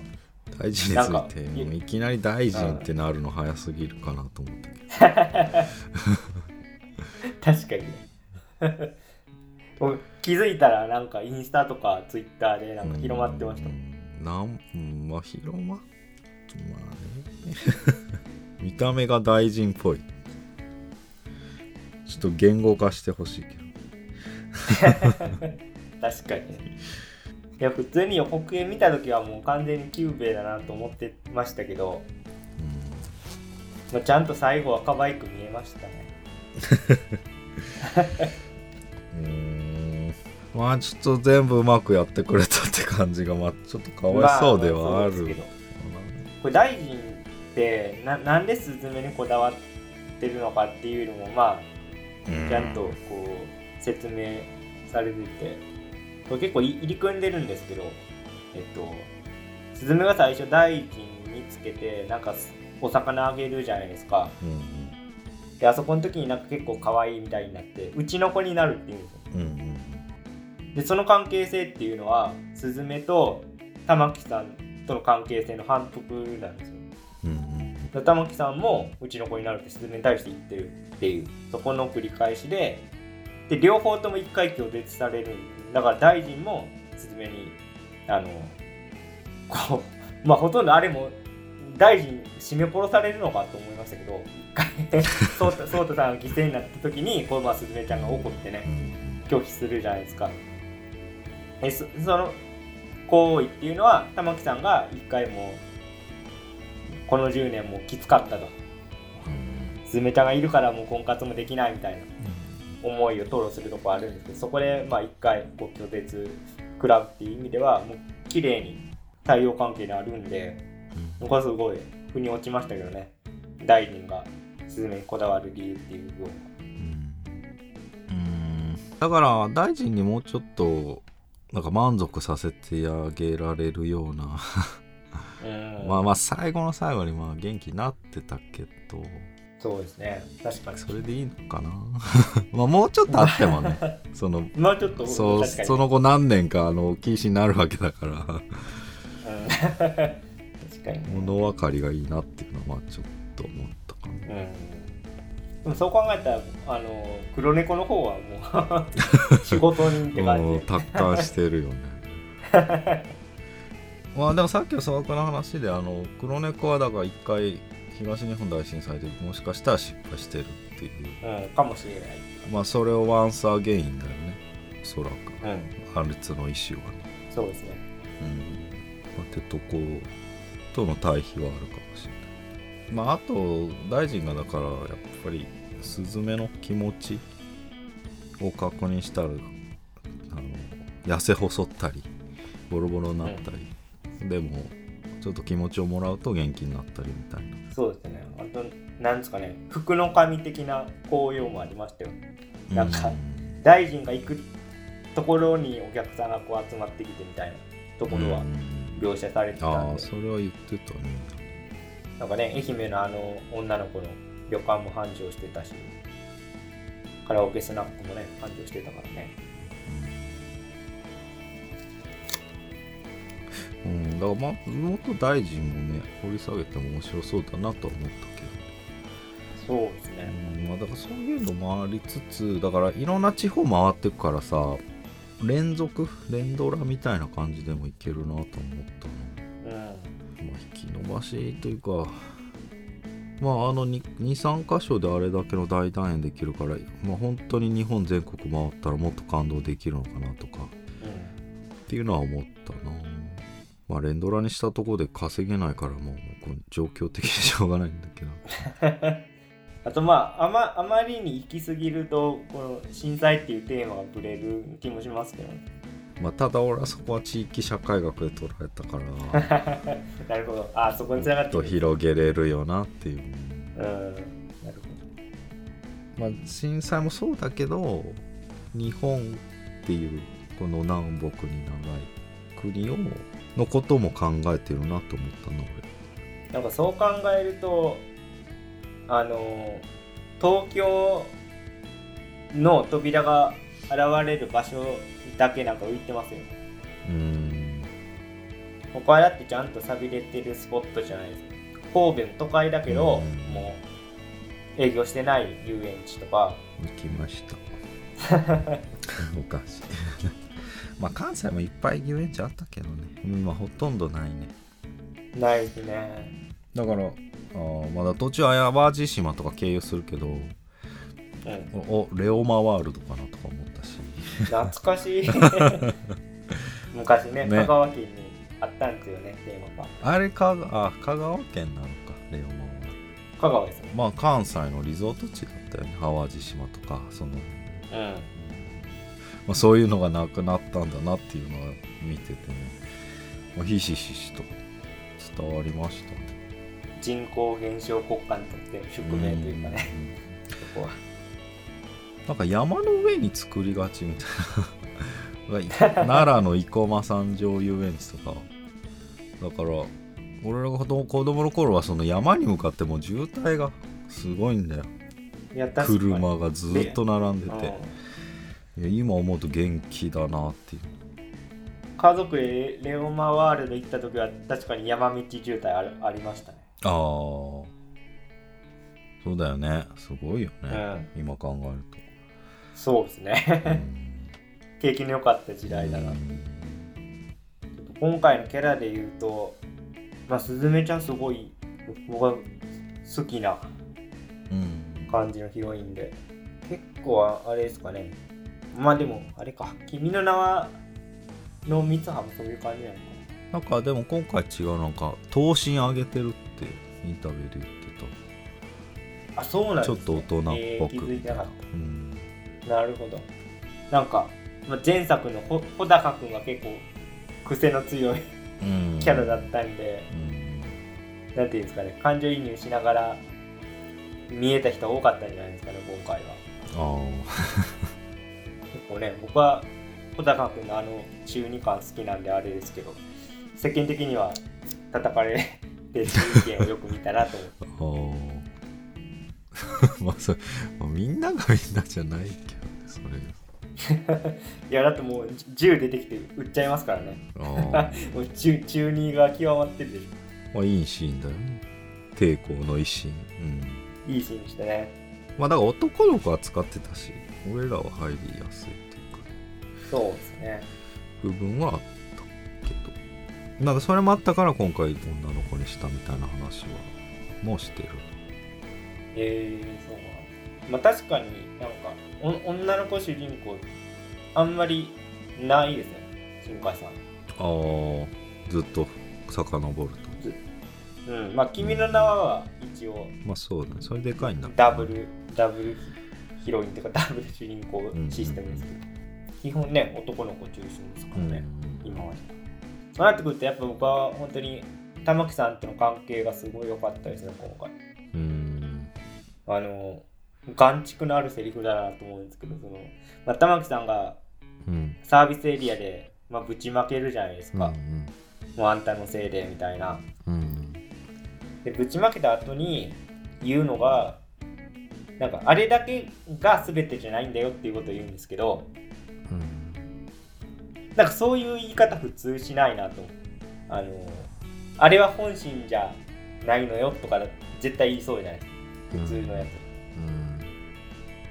大臣についてもういきなり大臣ってなるの早すぎるかなと思ったけど。確かにね 気づいたらなんかインスタとかツイッターでなんか広まってましたもん。うんなんうんまあ広ままあね。見た目が大臣っぽい。ちょっと言語化してほしいけど。確かにね。いや普通に予告編見た時はもう完全にキュゥべえだなと思ってましたけど、まあ、ちゃんと最後は可愛く見えましたね。う んまあちょっと全部うまくやってくれたって感じがまあちょっとかわいそうではある、まそうですけど。これダイジンってななんですずめにこだわってるのかっていうのもまあうん。ちゃんとこう説明されてて。これ結構い入り組んでるんですけどえっとスズメが最初大臣につけてなんかお魚あげるじゃないですか。うんうん。であそこの時になんか結構可愛いみたいになってうちの子になるっていうんですよ。うんうんでその関係性っていうのはスズメと玉木さんとの関係性の反復なんですよ。うんうんで玉木さんもうちの子になるってスズメに対して言ってるっていうそこの繰り返しでで両方とも一回拒絶される。だから大臣もスズメにあのこうまあほとんどあれも大臣絞め殺されるのかと思いましたけど一回ソータソータさんが犠牲になった時にこうまあスズメちゃんが怒ってねうん。拒否するじゃないですかえそその行為っていうのは玉木さんが一回もうこの10年もきつかったと。うん。スズメちゃんがいるからもう婚活もできないみたいな思いを吐露するとこあるんですけどそこでまあ一回こう拒絶食らうっていう意味ではもう綺麗に対応関係にあるんで僕はすごい腑に落ちましたけどね。大臣がスズメにこだわる理由っていう部分。うん。だから大臣にもうちょっとなんか満足させてあげられるような。うん。まあまあ最後の最後にまあ元気になってたけど。そうですね。確かに。それでいいのかな？まあもうちょっとあってもね。そのもうちょっとそうその後何年かあの禁止になるわけだから。うん。確かにね、物分かりがいいなっていうのはまあちょっと思ったかな。うん、でもそう考えたらあの黒猫の方はもう 仕事人って感じ。もう達観してるよね。まあでもさっきの砂漠の話であの黒猫はだから一回東日本大震災でもしかしたら失敗してるっていう。で、うん、かもしれない、まあそれをワンサーゲインだよね。おそら。くうん、アルツの意思はね。そうですね。うん。まあ、ってとことの対比はあるかもしれない。まああと大臣がだからやっぱりスズメの気持ちを確認したらあの痩せ細ったりボロボロになったり、でもちょっと気持ちをもらうと元気になったりみたいな。そうですね。本当なんですかね。服の神的な効用もありましたよ。なんかうん大臣が行くところにお客さんがこう集まってきてみたいなところはうん。描写されてたあんで、あそれは言ってたね。なんかね愛媛のあの女の子の旅館も繁盛してたしカラオケスナックもね繁盛してたからね。うんだからまあもっと大臣もね掘り下げても面白そうだなとは思ったけど。そうですね。うんまあ、だからそういうのもありつつだからいろんな地方回ってくからさ連続連ドラみたいな感じでもいけるなと思ったの、うん。まあ、引き伸ばしというかまああの23箇所であれだけの大団円できるから、まあ、本当に日本全国回ったらもっと感動できるのかなとかっていうのは思ったな。まあ連ドラにしたところで稼げないからもうこう状況的にしょうがないんだけど。あとまああまあまりに行き過ぎるとこの震災っていうテーマがぶれる気もしますけどね。まあ、ただ俺はそこは地域社会学で捉えたから なるほど。あそこにつながってとる広げれるよなっていう、うんなるほまあ、震災もそうだけど日本っていうこの南北に長い国をのことも考えてるなと思ったのどなんかそう考えるとあの東京の扉が現れる場所だけなんか浮いてますよ俺うーん。ここはだってちゃんと寂れてるスポットじゃないですか。神戸の都会だけど、うん。もう営業してない遊園地とか。行きました。昔。まあ関西もいっぱい遊園地あったけどね。今ほとんどないね。ないですね。だからあーまだ途中淡路島とか経由するけどうん。おおレオマワールドかなとか思ったし懐かしい。昔ねね。香川県にあったんですよねテーマがあれかあ香川県なのかレオマは。香川ですね。まあ関西のリゾート地だったよね。淡路島とかその、まうん。あ、そういうのがなくなったんだなっていうのは見ててね、まあ、ひしひしと伝わりましたね。人口減少国家にとっての宿命というかね。うん。そこはなんか山の上に作りがちみたいな。奈良の生駒三条遊園地とか。だから俺らが子供の頃はその山に向かってもう渋滞がすごいんだよ。車がずっと並んでうんていや今思うと元気だなっていう。家族でレオマワールド行った時は確かに山道渋滞あるありましたね。ああそうだよね。すごいよね、今考えるそうですと、ね景気の良かった時代だな。今回のキャラで言うとまあすずめちゃんすごい僕は好きなうん。感じのヒロインで結構あれですかね。まあでもあれか「君の名は」の三葉もそういう感じなのかな。んかでも今回違うなんか頭身上げてるってインタビューで言ってなあそうなんたです、ね、ちょっと大人っぽく。えー気づいてなかっうん。たなるほど。なんか、まあ、前作のほ穂高君が結構癖の強いうん。キャラだったんで、うん。なんていうんですかね感情移入しながら見えた人多かったんじゃないですかね今回は。あ結構ね僕は小高君のあの中二感好きなんであれですけど世間的には叩かれてる意見をよく見たなと思って まあそれ、まあ、みんながみんなじゃないけどねそれ いやだってもう銃出てきて撃っちゃいますからね。ああ もう中中二が極まってるでしまあいいシーンだよ。ね抵抗の一心うん。ょいいシーンでしたね。まあだから男の子は使ってたし俺らは入りやすいっていうか。そうですね。部分はあったけど。なんかそれもあったから今回女の子にしたみたいな話はもうしてるえー、そうなんまあ確かになんかお女の子主人公あんまりないですね。新海さん。ああずっと遡ると。うんまあ君の名は一応まあそうだね。それでかいんだ。ダブルダブルヒロインっていうかダブル主人公システムですけど、基本ね男の子中心ですからね、今までそうなってくるとやっぱ僕は本当に玉木さんとの関係がすごい良かったですね今回。うんうんあの眼蓄のあるセリフだなと思うんですけどその、まあ、玉木さんがうん。サービスエリアで、まあ、ぶちまけるじゃないですか、うんもうあんたのせいでみたいな。うんでぶちまけた後に言うのがなんかあれだけが全てじゃないんだよっていうことを言うんですけどうん。なんかそういう言い方普通しないなと。思あのあれは本心じゃないのよとか絶対言いそうじゃない普通のやつ、うん。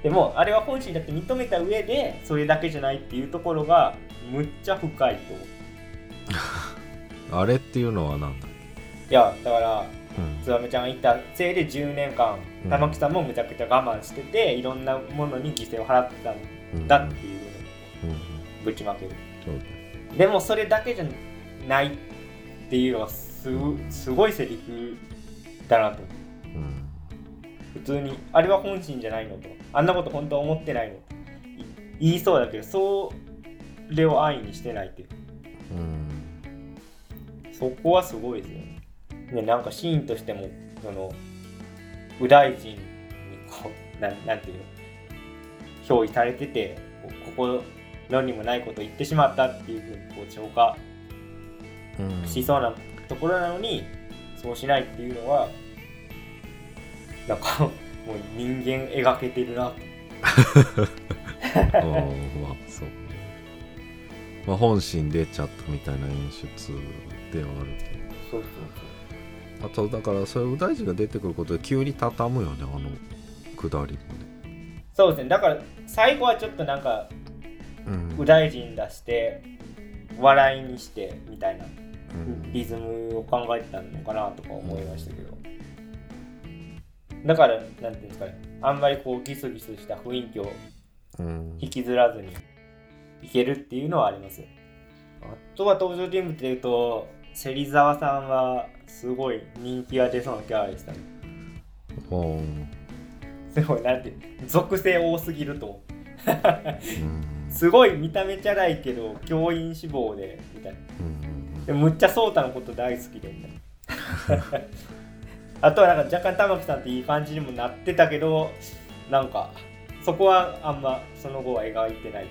でもあれは本心だって認めた上でそれだけじゃないっていうところがむっちゃ深いと。思 うあれっていうのはなんだいやだからうん。つばめちゃんが言ったせいで10年間うん。玉木さんもむちゃくちゃ我慢してていろんなものに犠牲を払ってたんだっていうのをうんぶちまける。でもそれだけじゃないっていうのがすすごいセリフだなとう。ん普通にあれは本心じゃないのと。あんなこと本当は思ってないの。い言いそうだけどそれを安易にしてないっていう。うん。そこはすごいですよね。ねなんかシーンとしてもその右大臣にこうなんなんていうの？憑依されててここのにもないことを言ってしまったっていうふうにこう消化うん。しそうなところなのにそうしないっていうのはなんかもう人間描けてるなと。あーまあそうまあ本心出ちゃったみたいな演出ではあるけそうそうどあとだからそれ右大臣が出てくることで急に畳むよねあの下りもねそうですね。だから最後はちょっとなんかうん。右大臣出して笑いにしてみたいなうん。リズムを考えてたのかなとか思いましたけど、だからなんていうんですかね。あんまりこうギスギスした雰囲気をうん。引きずらずにいけるっていうのはあります。あとは登場人物でいうと芹沢さんはすごい人気が出そうなキャラでした。ねうん。すごいなんていう属性多すぎると。すごい見た目チャラいけど教員志望でみたいな。うん。でむっちゃ颯太のこと大好きで。みたいなあとはなんか若干玉木さんっていい感じにもなってたけどなんかそこはあんまその後は描いてない。っ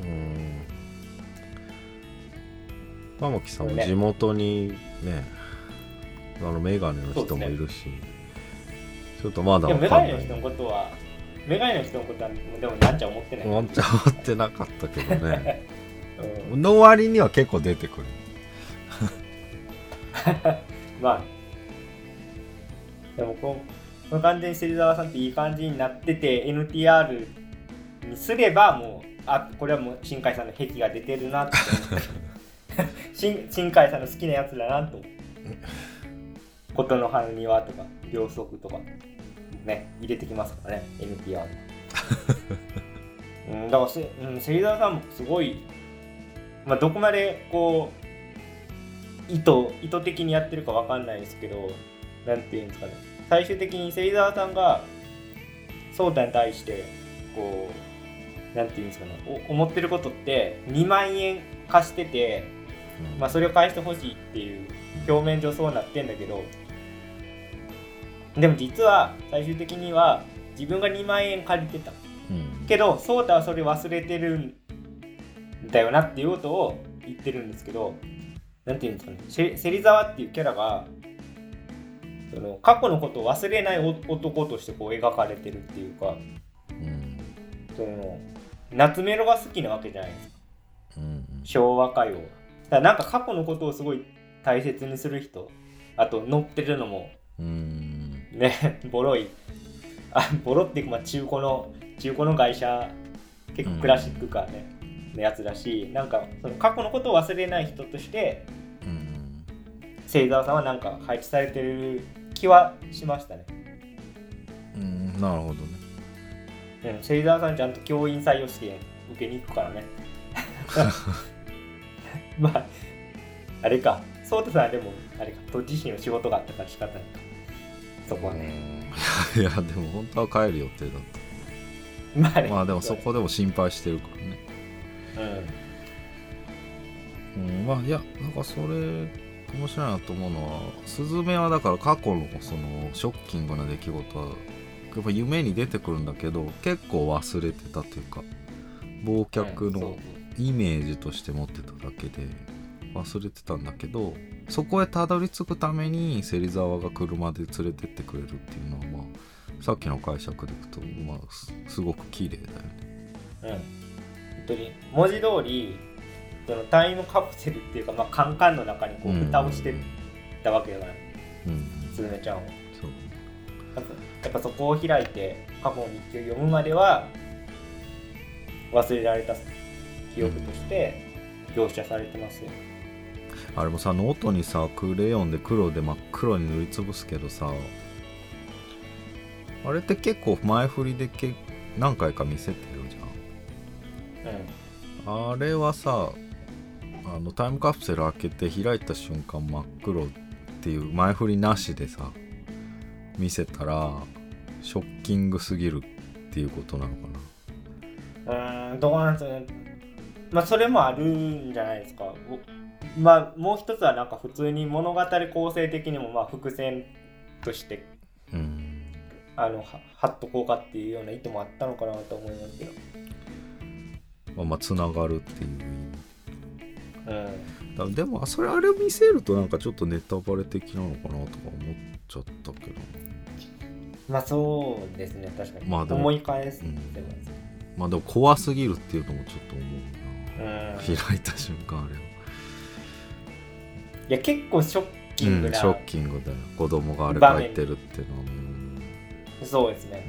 ていううん。玉木さんもね。地元にねあのメガネの人もいるし、ちょっとまだでもメわかんない。ガネの人のことはメガネの人のことはでもなんちゃ思ってない、ワンチャン持ってなかったけどね。うん、の割には結構出てくる。まあでもこうこの完全に芹沢さんっていい感じになってて NTR にすればもうあこれはもう新海さんの癖が出てるなって 新新海さんの好きなやつだなと思う。琴の葉の庭とか両足とかね入れてきますからね NTR うんだからせ、うん、芹沢さんもすごいまあどこまでこう意図意図的にやってるかわかんないですけどなんていうんですかね。最終的に芹沢さんが颯太に対してこうなんていうんですかね。お思ってることって2万円貸してて、まあ、それを返してほしいっていう表面上そうなってんだけどでも実は最終的には自分が2万円借りてた。うん。けど颯太はそれ忘れてるんだよなっていうことを言ってるんですけどなんていうんですかね。せ芹沢っていうキャラがその過去のことを忘れないお男としてこう描かれてるっていうかうん。その夏メロが好きなわけじゃないですか。うん昭和歌謡。だなんか過去のことをすごい大切にする人あと乗ってるのもうん。ねボロいあボロっていうかまあ中古の中古の会社結構クラシックカーね、のやつだしなんかその過去のことを忘れない人としてうん芹沢さんはなんか配置されてる気はしましたね、うんなるほどね。うん、芹沢さんちゃんと教員採用試験受けに行くからね。まああれか。颯太さんはでもあれか。と自身の仕事があったから仕方ないか。そこはね。いやでも本当は帰る予定だっまあね。たまあでもそこでも心配してるからね。うん。うんまあいやなんかそれ面白いなと思うのはスズメはだから過去のそのショッキングな出来事はやっぱ夢に出てくるんだけど結構忘れてたというか忘却のイメージとして持ってただけで忘れてたんだけどそこへたどり着くために芹沢が車で連れてってくれるっていうのはまあさっきの解釈でいくと、まあ、すすごく綺麗だよね。うん、本当に文字通りそのタイムカプセルっていうか、まあ、カンカンの中にこううん。蓋をしてたわけだから、うん。スズメちゃんを。そう。やっぱやっぱそこを開いて過去の日記を読むまでは忘れられた記憶として描写されてますよ、あれもさノートにさクレヨンで黒で真っ黒に塗りつぶすけどさあれって結構前振りでけ何回か見せてるじゃん。あれはさあのタイムカプセル開けて開いた瞬間真っ黒っていう前振りなしでさ見せたらショッキングすぎるっていうことなのかな。うんどうなんですかね。まあそれもあるんじゃないですか。おまあもう一つはなんか普通に物語構成的にもまあ伏線としてうん。あのは貼っとこうかっていうような意図もあったのかなと思いますけど。まあまあつながるっていう意味うん。だでもあそれあれを見せるとなんかちょっとネタバレ的なのかなとか思っちゃったけど。まあそうですね。確かに、まあでも。思い返すうん。まあでも怖すぎるっていうのもちょっと思うな、うん。開いた瞬間あれをいや結構ショッキングうん、な、ショッキングだよ。子供があれ書いてるっていうのはうんそうですね。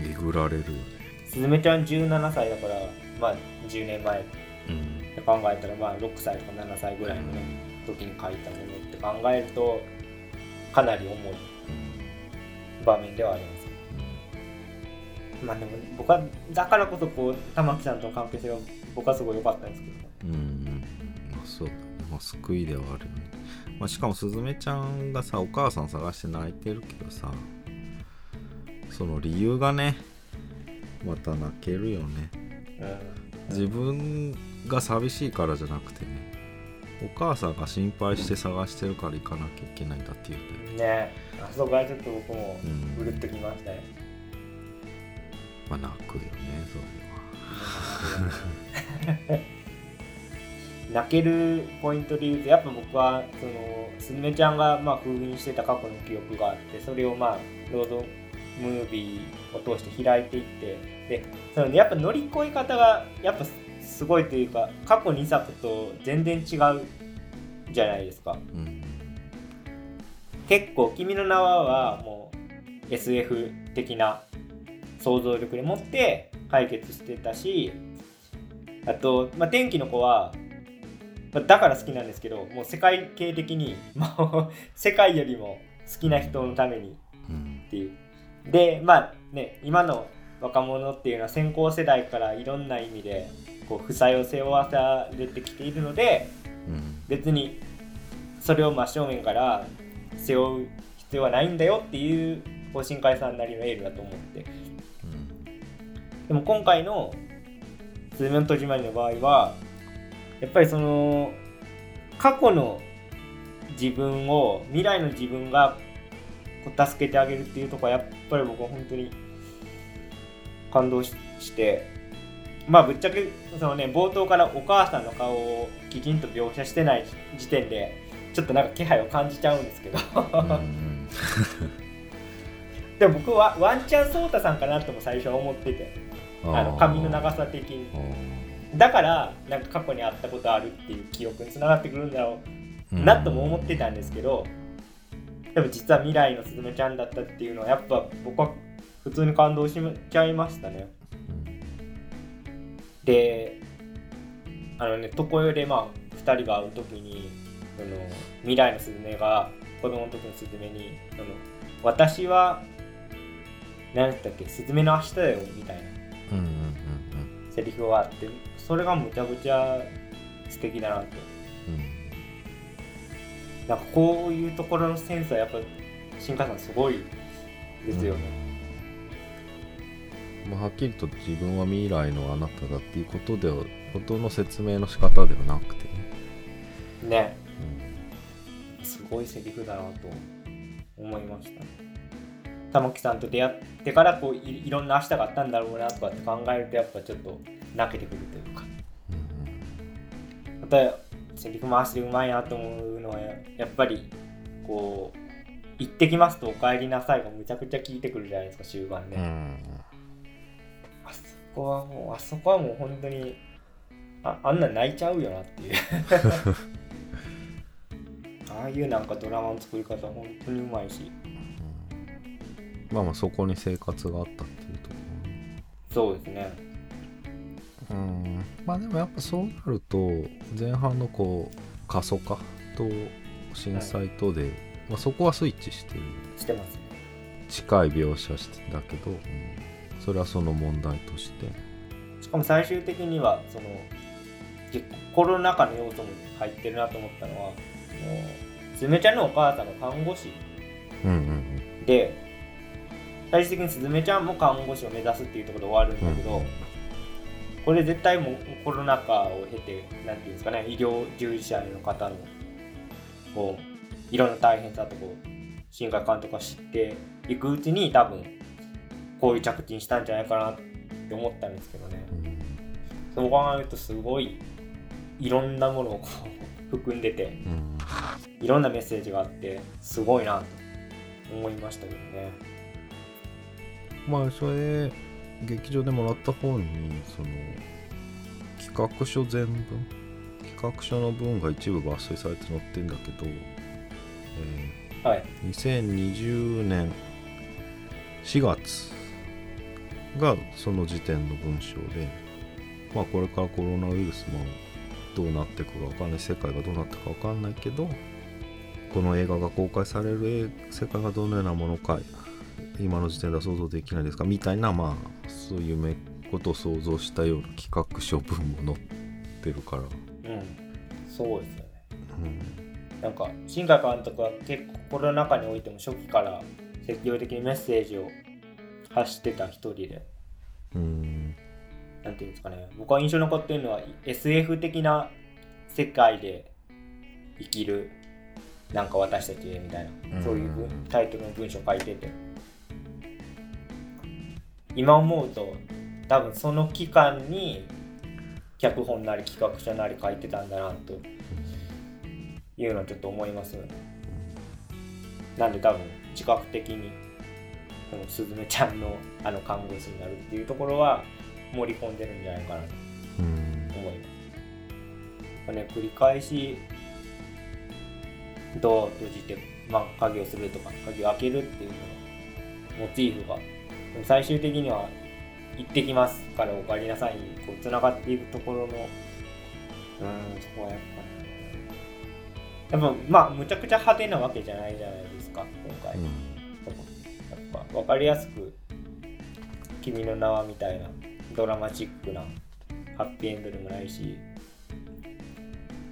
うん。えぐられるよね。すずめちゃん17歳だからまあ10年前っうん。て考えたらまあ6歳とか7歳ぐらいのね、時に書いたものって考えるとかなり重い場面ではあります。まあでも僕はだからこそこう玉木さんとの関係性が僕はすごい良かったんですけど。うん、うんまあそうまあ救いではあるよね、まあ、しかもすずめちゃんがさお母さん探して泣いてるけどさその理由がねまた泣けるよね。うん。自分が寂しいからじゃなくてねお母さんが心配して探してるから行かなきゃいけないんだっていうね。ねあそこはちょっと僕もうん。うるっときましたね、まあ泣くよねそ泣けるポイントで言うとやっぱ僕はそのすずめちゃんがまあ封印してた過去の記憶があってそれをまあロードムービーを通して開いていってでそのやっぱ乗り越え方がやっぱすごいというか過去2作と全然違うじゃないですか。うん。結構「君の名は」はもう SF 的な想像力でもって解決してたしあと、まあ、天気の子は、まあだから好きなんですけどもう世界系的にもう世界よりも好きな人のためにうんっていう。でまあね今の若者っていうのは先行世代からいろんな意味でこう負債を背負わされてきているのでうん。別にそれを真正面から背負う必要はないんだよっていう方針会さんなりのエールだと思って。うん。でも今回の「ズームの戸締まり」の場合はやっぱりその過去の自分を未来の自分がこう助けてあげるっていうところはやっぱり僕は本当に感動ししてまあぶっちゃけそのね冒頭からお母さんの顔をきちんと描写してない時点でちょっとなんか気配を感じちゃうんですけど。うん でも僕はワンチャン颯太さんかなとも最初は思ってて。あの髪の長さ的に。だからなんか過去にあったことあるっていう記憶につながってくるんだろうなとも思ってたんですけど。でも実は未来のすずめちゃんだったっていうのはやっぱ僕は普通に感動しちゃいましたねであのね常世でまあ2人が会う時にその未来のスズメが子供の時のスズメにその私は何だったっけスズメの明日だよみたいなうんうんうんセリフがあってそれがむちゃくちゃ素敵だなとうん。なんかこういうところのセンスはやっぱ新海さんすごいですよね、まあ、はっきりと自分は未来のあなただっていうことではことの説明の仕方ではなくてね、ね。すごいセリフだなと思いました玉木さんと出会ってからこういいろんな明日があったんだろうなとかって考えるとやっぱちょっと泣けてくるというか。うんまたセリフ回しでうまいなと思うのはややっぱりこう「行ってきますとお帰りなさい」がむちゃくちゃ効いてくるじゃないですか終盤ね、うんあそこはもうあそこはもう本当にああんなん泣いちゃうよなっていう。ああいうなんかドラマの作り方本当にうまいし。まあまあそこに生活があったっていうとこそうですね。ろうん。まあでもやっぱそうなると前半のこう過疎化と震災とで、まあ、そこはスイッチしてる。してますね。近い描写してだけど、うんそれはその問題として。しかも最終的にはそのコロナ禍の要素も入ってるなと思ったのはもうすずめちゃんのお母さんが看護師うんうんで最終的にすずめちゃんも看護師を目指すっていうところで終わるんだけど、うんこれ絶対もうコロナ禍を経てなんていうんですかね医療従事者の方のこういろんな大変さとこう新海監督が知っていくうちに多分こういう着地にしたんじゃないかなって思ったんですけどね。うん。そう考えるとすごいいろんなものをこう 含んでてうん。いろんなメッセージがあってすごいなと思いましたけどね。まあそれ劇場でもらった本にその企画書全文？企画書の文が一部抜粋されて載ってるんだけど、えはい。ー2020年4月がその時点の文章でまあこれからコロナウイルスもどうなっていくかわかんない世界がどうなっていくかわかんないけどこの映画が公開される世界がどのようなものか今の時点では想像できないですかみたいなまあそういうめことを想像したような企画書文も載ってるから、うん。そうですよね。うん、なんか新海監督は結構コロナ禍においても初期から積極的にメッセージを発してた一人で。うん。なんていうんですかね。僕は印象に残ってるのは SF 的な世界で生きるなんか私たちへみたいうん。なそういう文タイトルの文章を書いてて。今思うと多分その期間に脚本なり企画書なり書いてたんだなというのはちょっと思いますよね。なんで多分自覚的にこのすずめちゃんのあの看護師になるっていうところは盛り込んでるんじゃないかなと思います。まあね、繰り返しドアを閉じて、まあ、鍵をするとか鍵を開けるっていうののモチーフが最終的には「行ってきます」から「お帰りなさい」にこうつながっていくところのうんそこはやっぱねやっぱまあむちゃくちゃ派手なわけじゃないじゃないですか今回。うん分かりやすく「君の名は」みたいなドラマチックなハッピーエンドでもないし、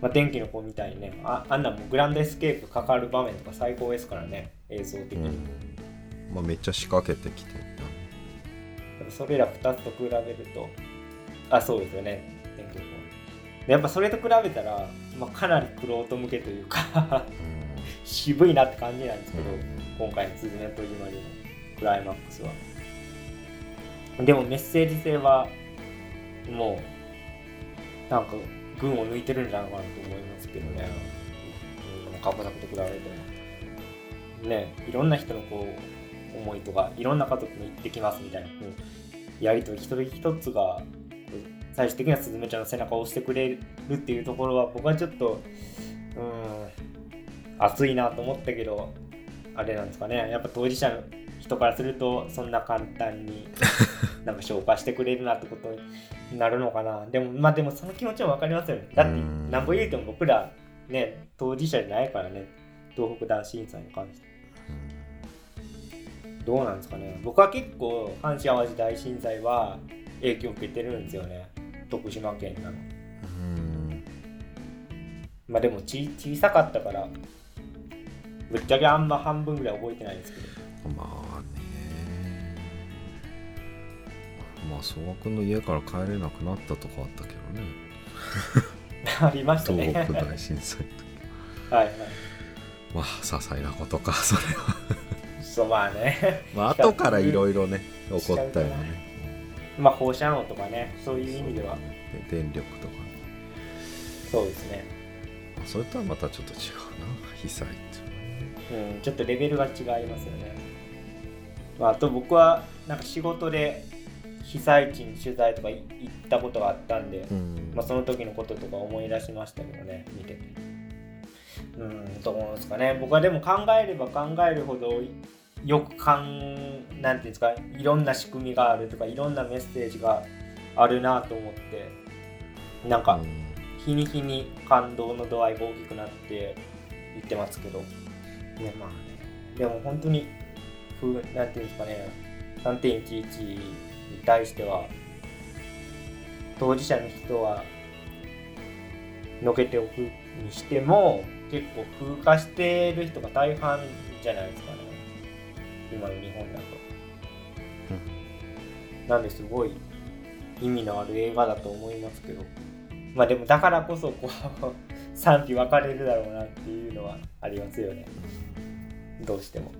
まあ、天気の子みたいにねああんなもうグランドエスケープかかる場面とか最高ですからね映像的に、うん。まあ、めっちゃ仕掛けてきてそれら2つと比べるとあそうですよね天気の子でやっぱそれと比べたら、まあ、かなり玄人向けというかな、渋いなって感じなんですけど、うん。今回の「すずめと今り」のクライマックスは。でもメッセージ性はもうなんか群を抜いてるんじゃないかなと思いますけどね、うん、過去作と比べても。ねいろんな人のこう思いとかいろんな家族も行ってきますみたいな、うんやりとり一人一つが最終的にはすずめちゃんの背中を押してくれるっていうところは僕はちょっとうん熱いなと思ったけどあれなんですかね。やっぱ当事者人からするとそんな簡単に なんか消化してくれるなってことになるのかな。でもまあでもその気持ちも分かりますよね。だってうんなんぼ言うても僕らね当事者じゃないからね。東北大震災に関して。どうなんですかね。僕は結構阪神・淡路大震災は影響を受けてるんですよね。徳島県なの。うん。まあでもち小さかったからぶっちゃけあんま半分ぐらい覚えてないですけどまあね。まあ総学の家から帰れなくなったとかあったけどね。ありましたね。東北大震災の時はいはい。まあ些細なことかそれは。そうまあね。まあ後からいろいろね起こったよね。まあ放射能とかねそういう意味では。で電力とか。ねそうですね。まあそれとはまたちょっと違うな。被災っていうのはね。うんちょっとレベルが違いますよね、まあ、あと僕はなんか仕事で被災地に取材とかい行ったことがあったんで、うん。まあ、その時のこととか思い出しましたけどね見てて。うんどうなんですかね。僕はでも考えれば考えるほどよくかんなんていうんですかいろんな仕組みがあるとかいろんなメッセージがあるなと思ってなんか日に日に感動の度合いが大きくなっていってますけど。ねまあね。でも本当にふうなんていうんですかね3.11に対しては当事者の人はのけておくにしても結構風化してる人が大半じゃないですかね。今の日本だと、なんですごい意味のある映画だと思いますけど。まあでもだからこそこう 賛否分かれるだろうなっていうのはありますよね。どうしても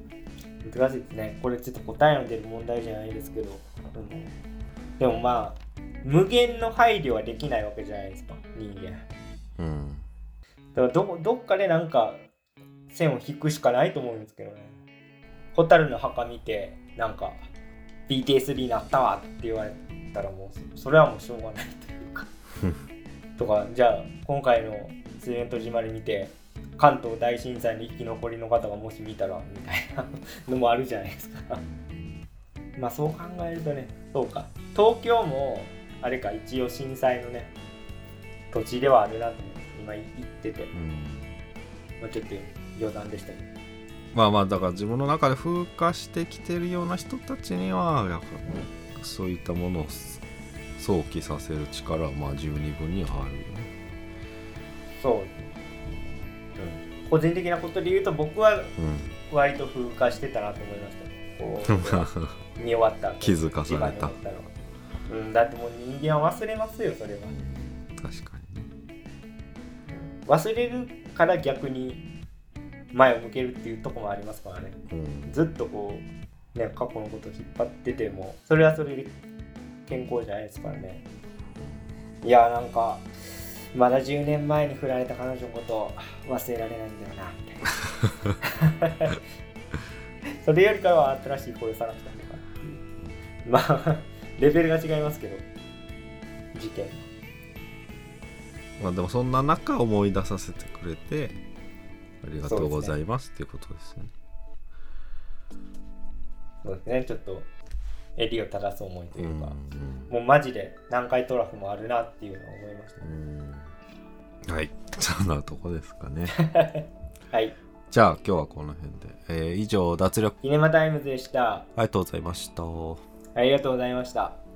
難しいですね。これちょっと答えの出る問題じゃないですけど、うん、でもまあ無限の配慮はできないわけじゃないですか。人間。うん。だからどどっかでなんか線を引くしかないと思うんですけどね。蛍の墓見てなんか PTSD になったわって言われたらもうそそれはもうしょうがないというか。とかじゃあ今回の「通園戸締まり」見て関東大震災の生き残りの方がもし見たらみたいなのもあるじゃないですか。まあそう考えるとねそうか。東京もあれか一応震災のね土地ではあるなって今言ってて、うん。まあ、ちょっと余談でしたけど。まあまあだから自分の中で風化してきてるような人たちにはやっぱそういったものを想起させる力はまあ十二分にはあるよね。そう、うん、個人的なことで言うと僕は割と風化してたなと思いました。こう見終わった。後気づかされた。うん、だってもう人間は忘れますよそれは。うん、確かにね。忘れるから逆に前を向けるっていうところもありますからね。うん。ずっとこうね過去のことを引っ張っててもそれはそれで健康じゃないですからね。いやーなんかまだ10年前に振られた彼女のこと忘れられないんだよなみたいな。それよりかは新しい声を探したのかまあレベルが違いますけど。事件の。まあでもそんな中思い出させてくれてありがとうございますっていうことですね。そうですね。ちょっと襟を正す思いとういうか、んもうマジで南海トラフもあるなっていうのを思いました。うん。はい。そんなとこですかね。はい。じゃあ今日はこの辺で、えー以上脱力。キネマタイムズでした。ありがとうございました。ありがとうございました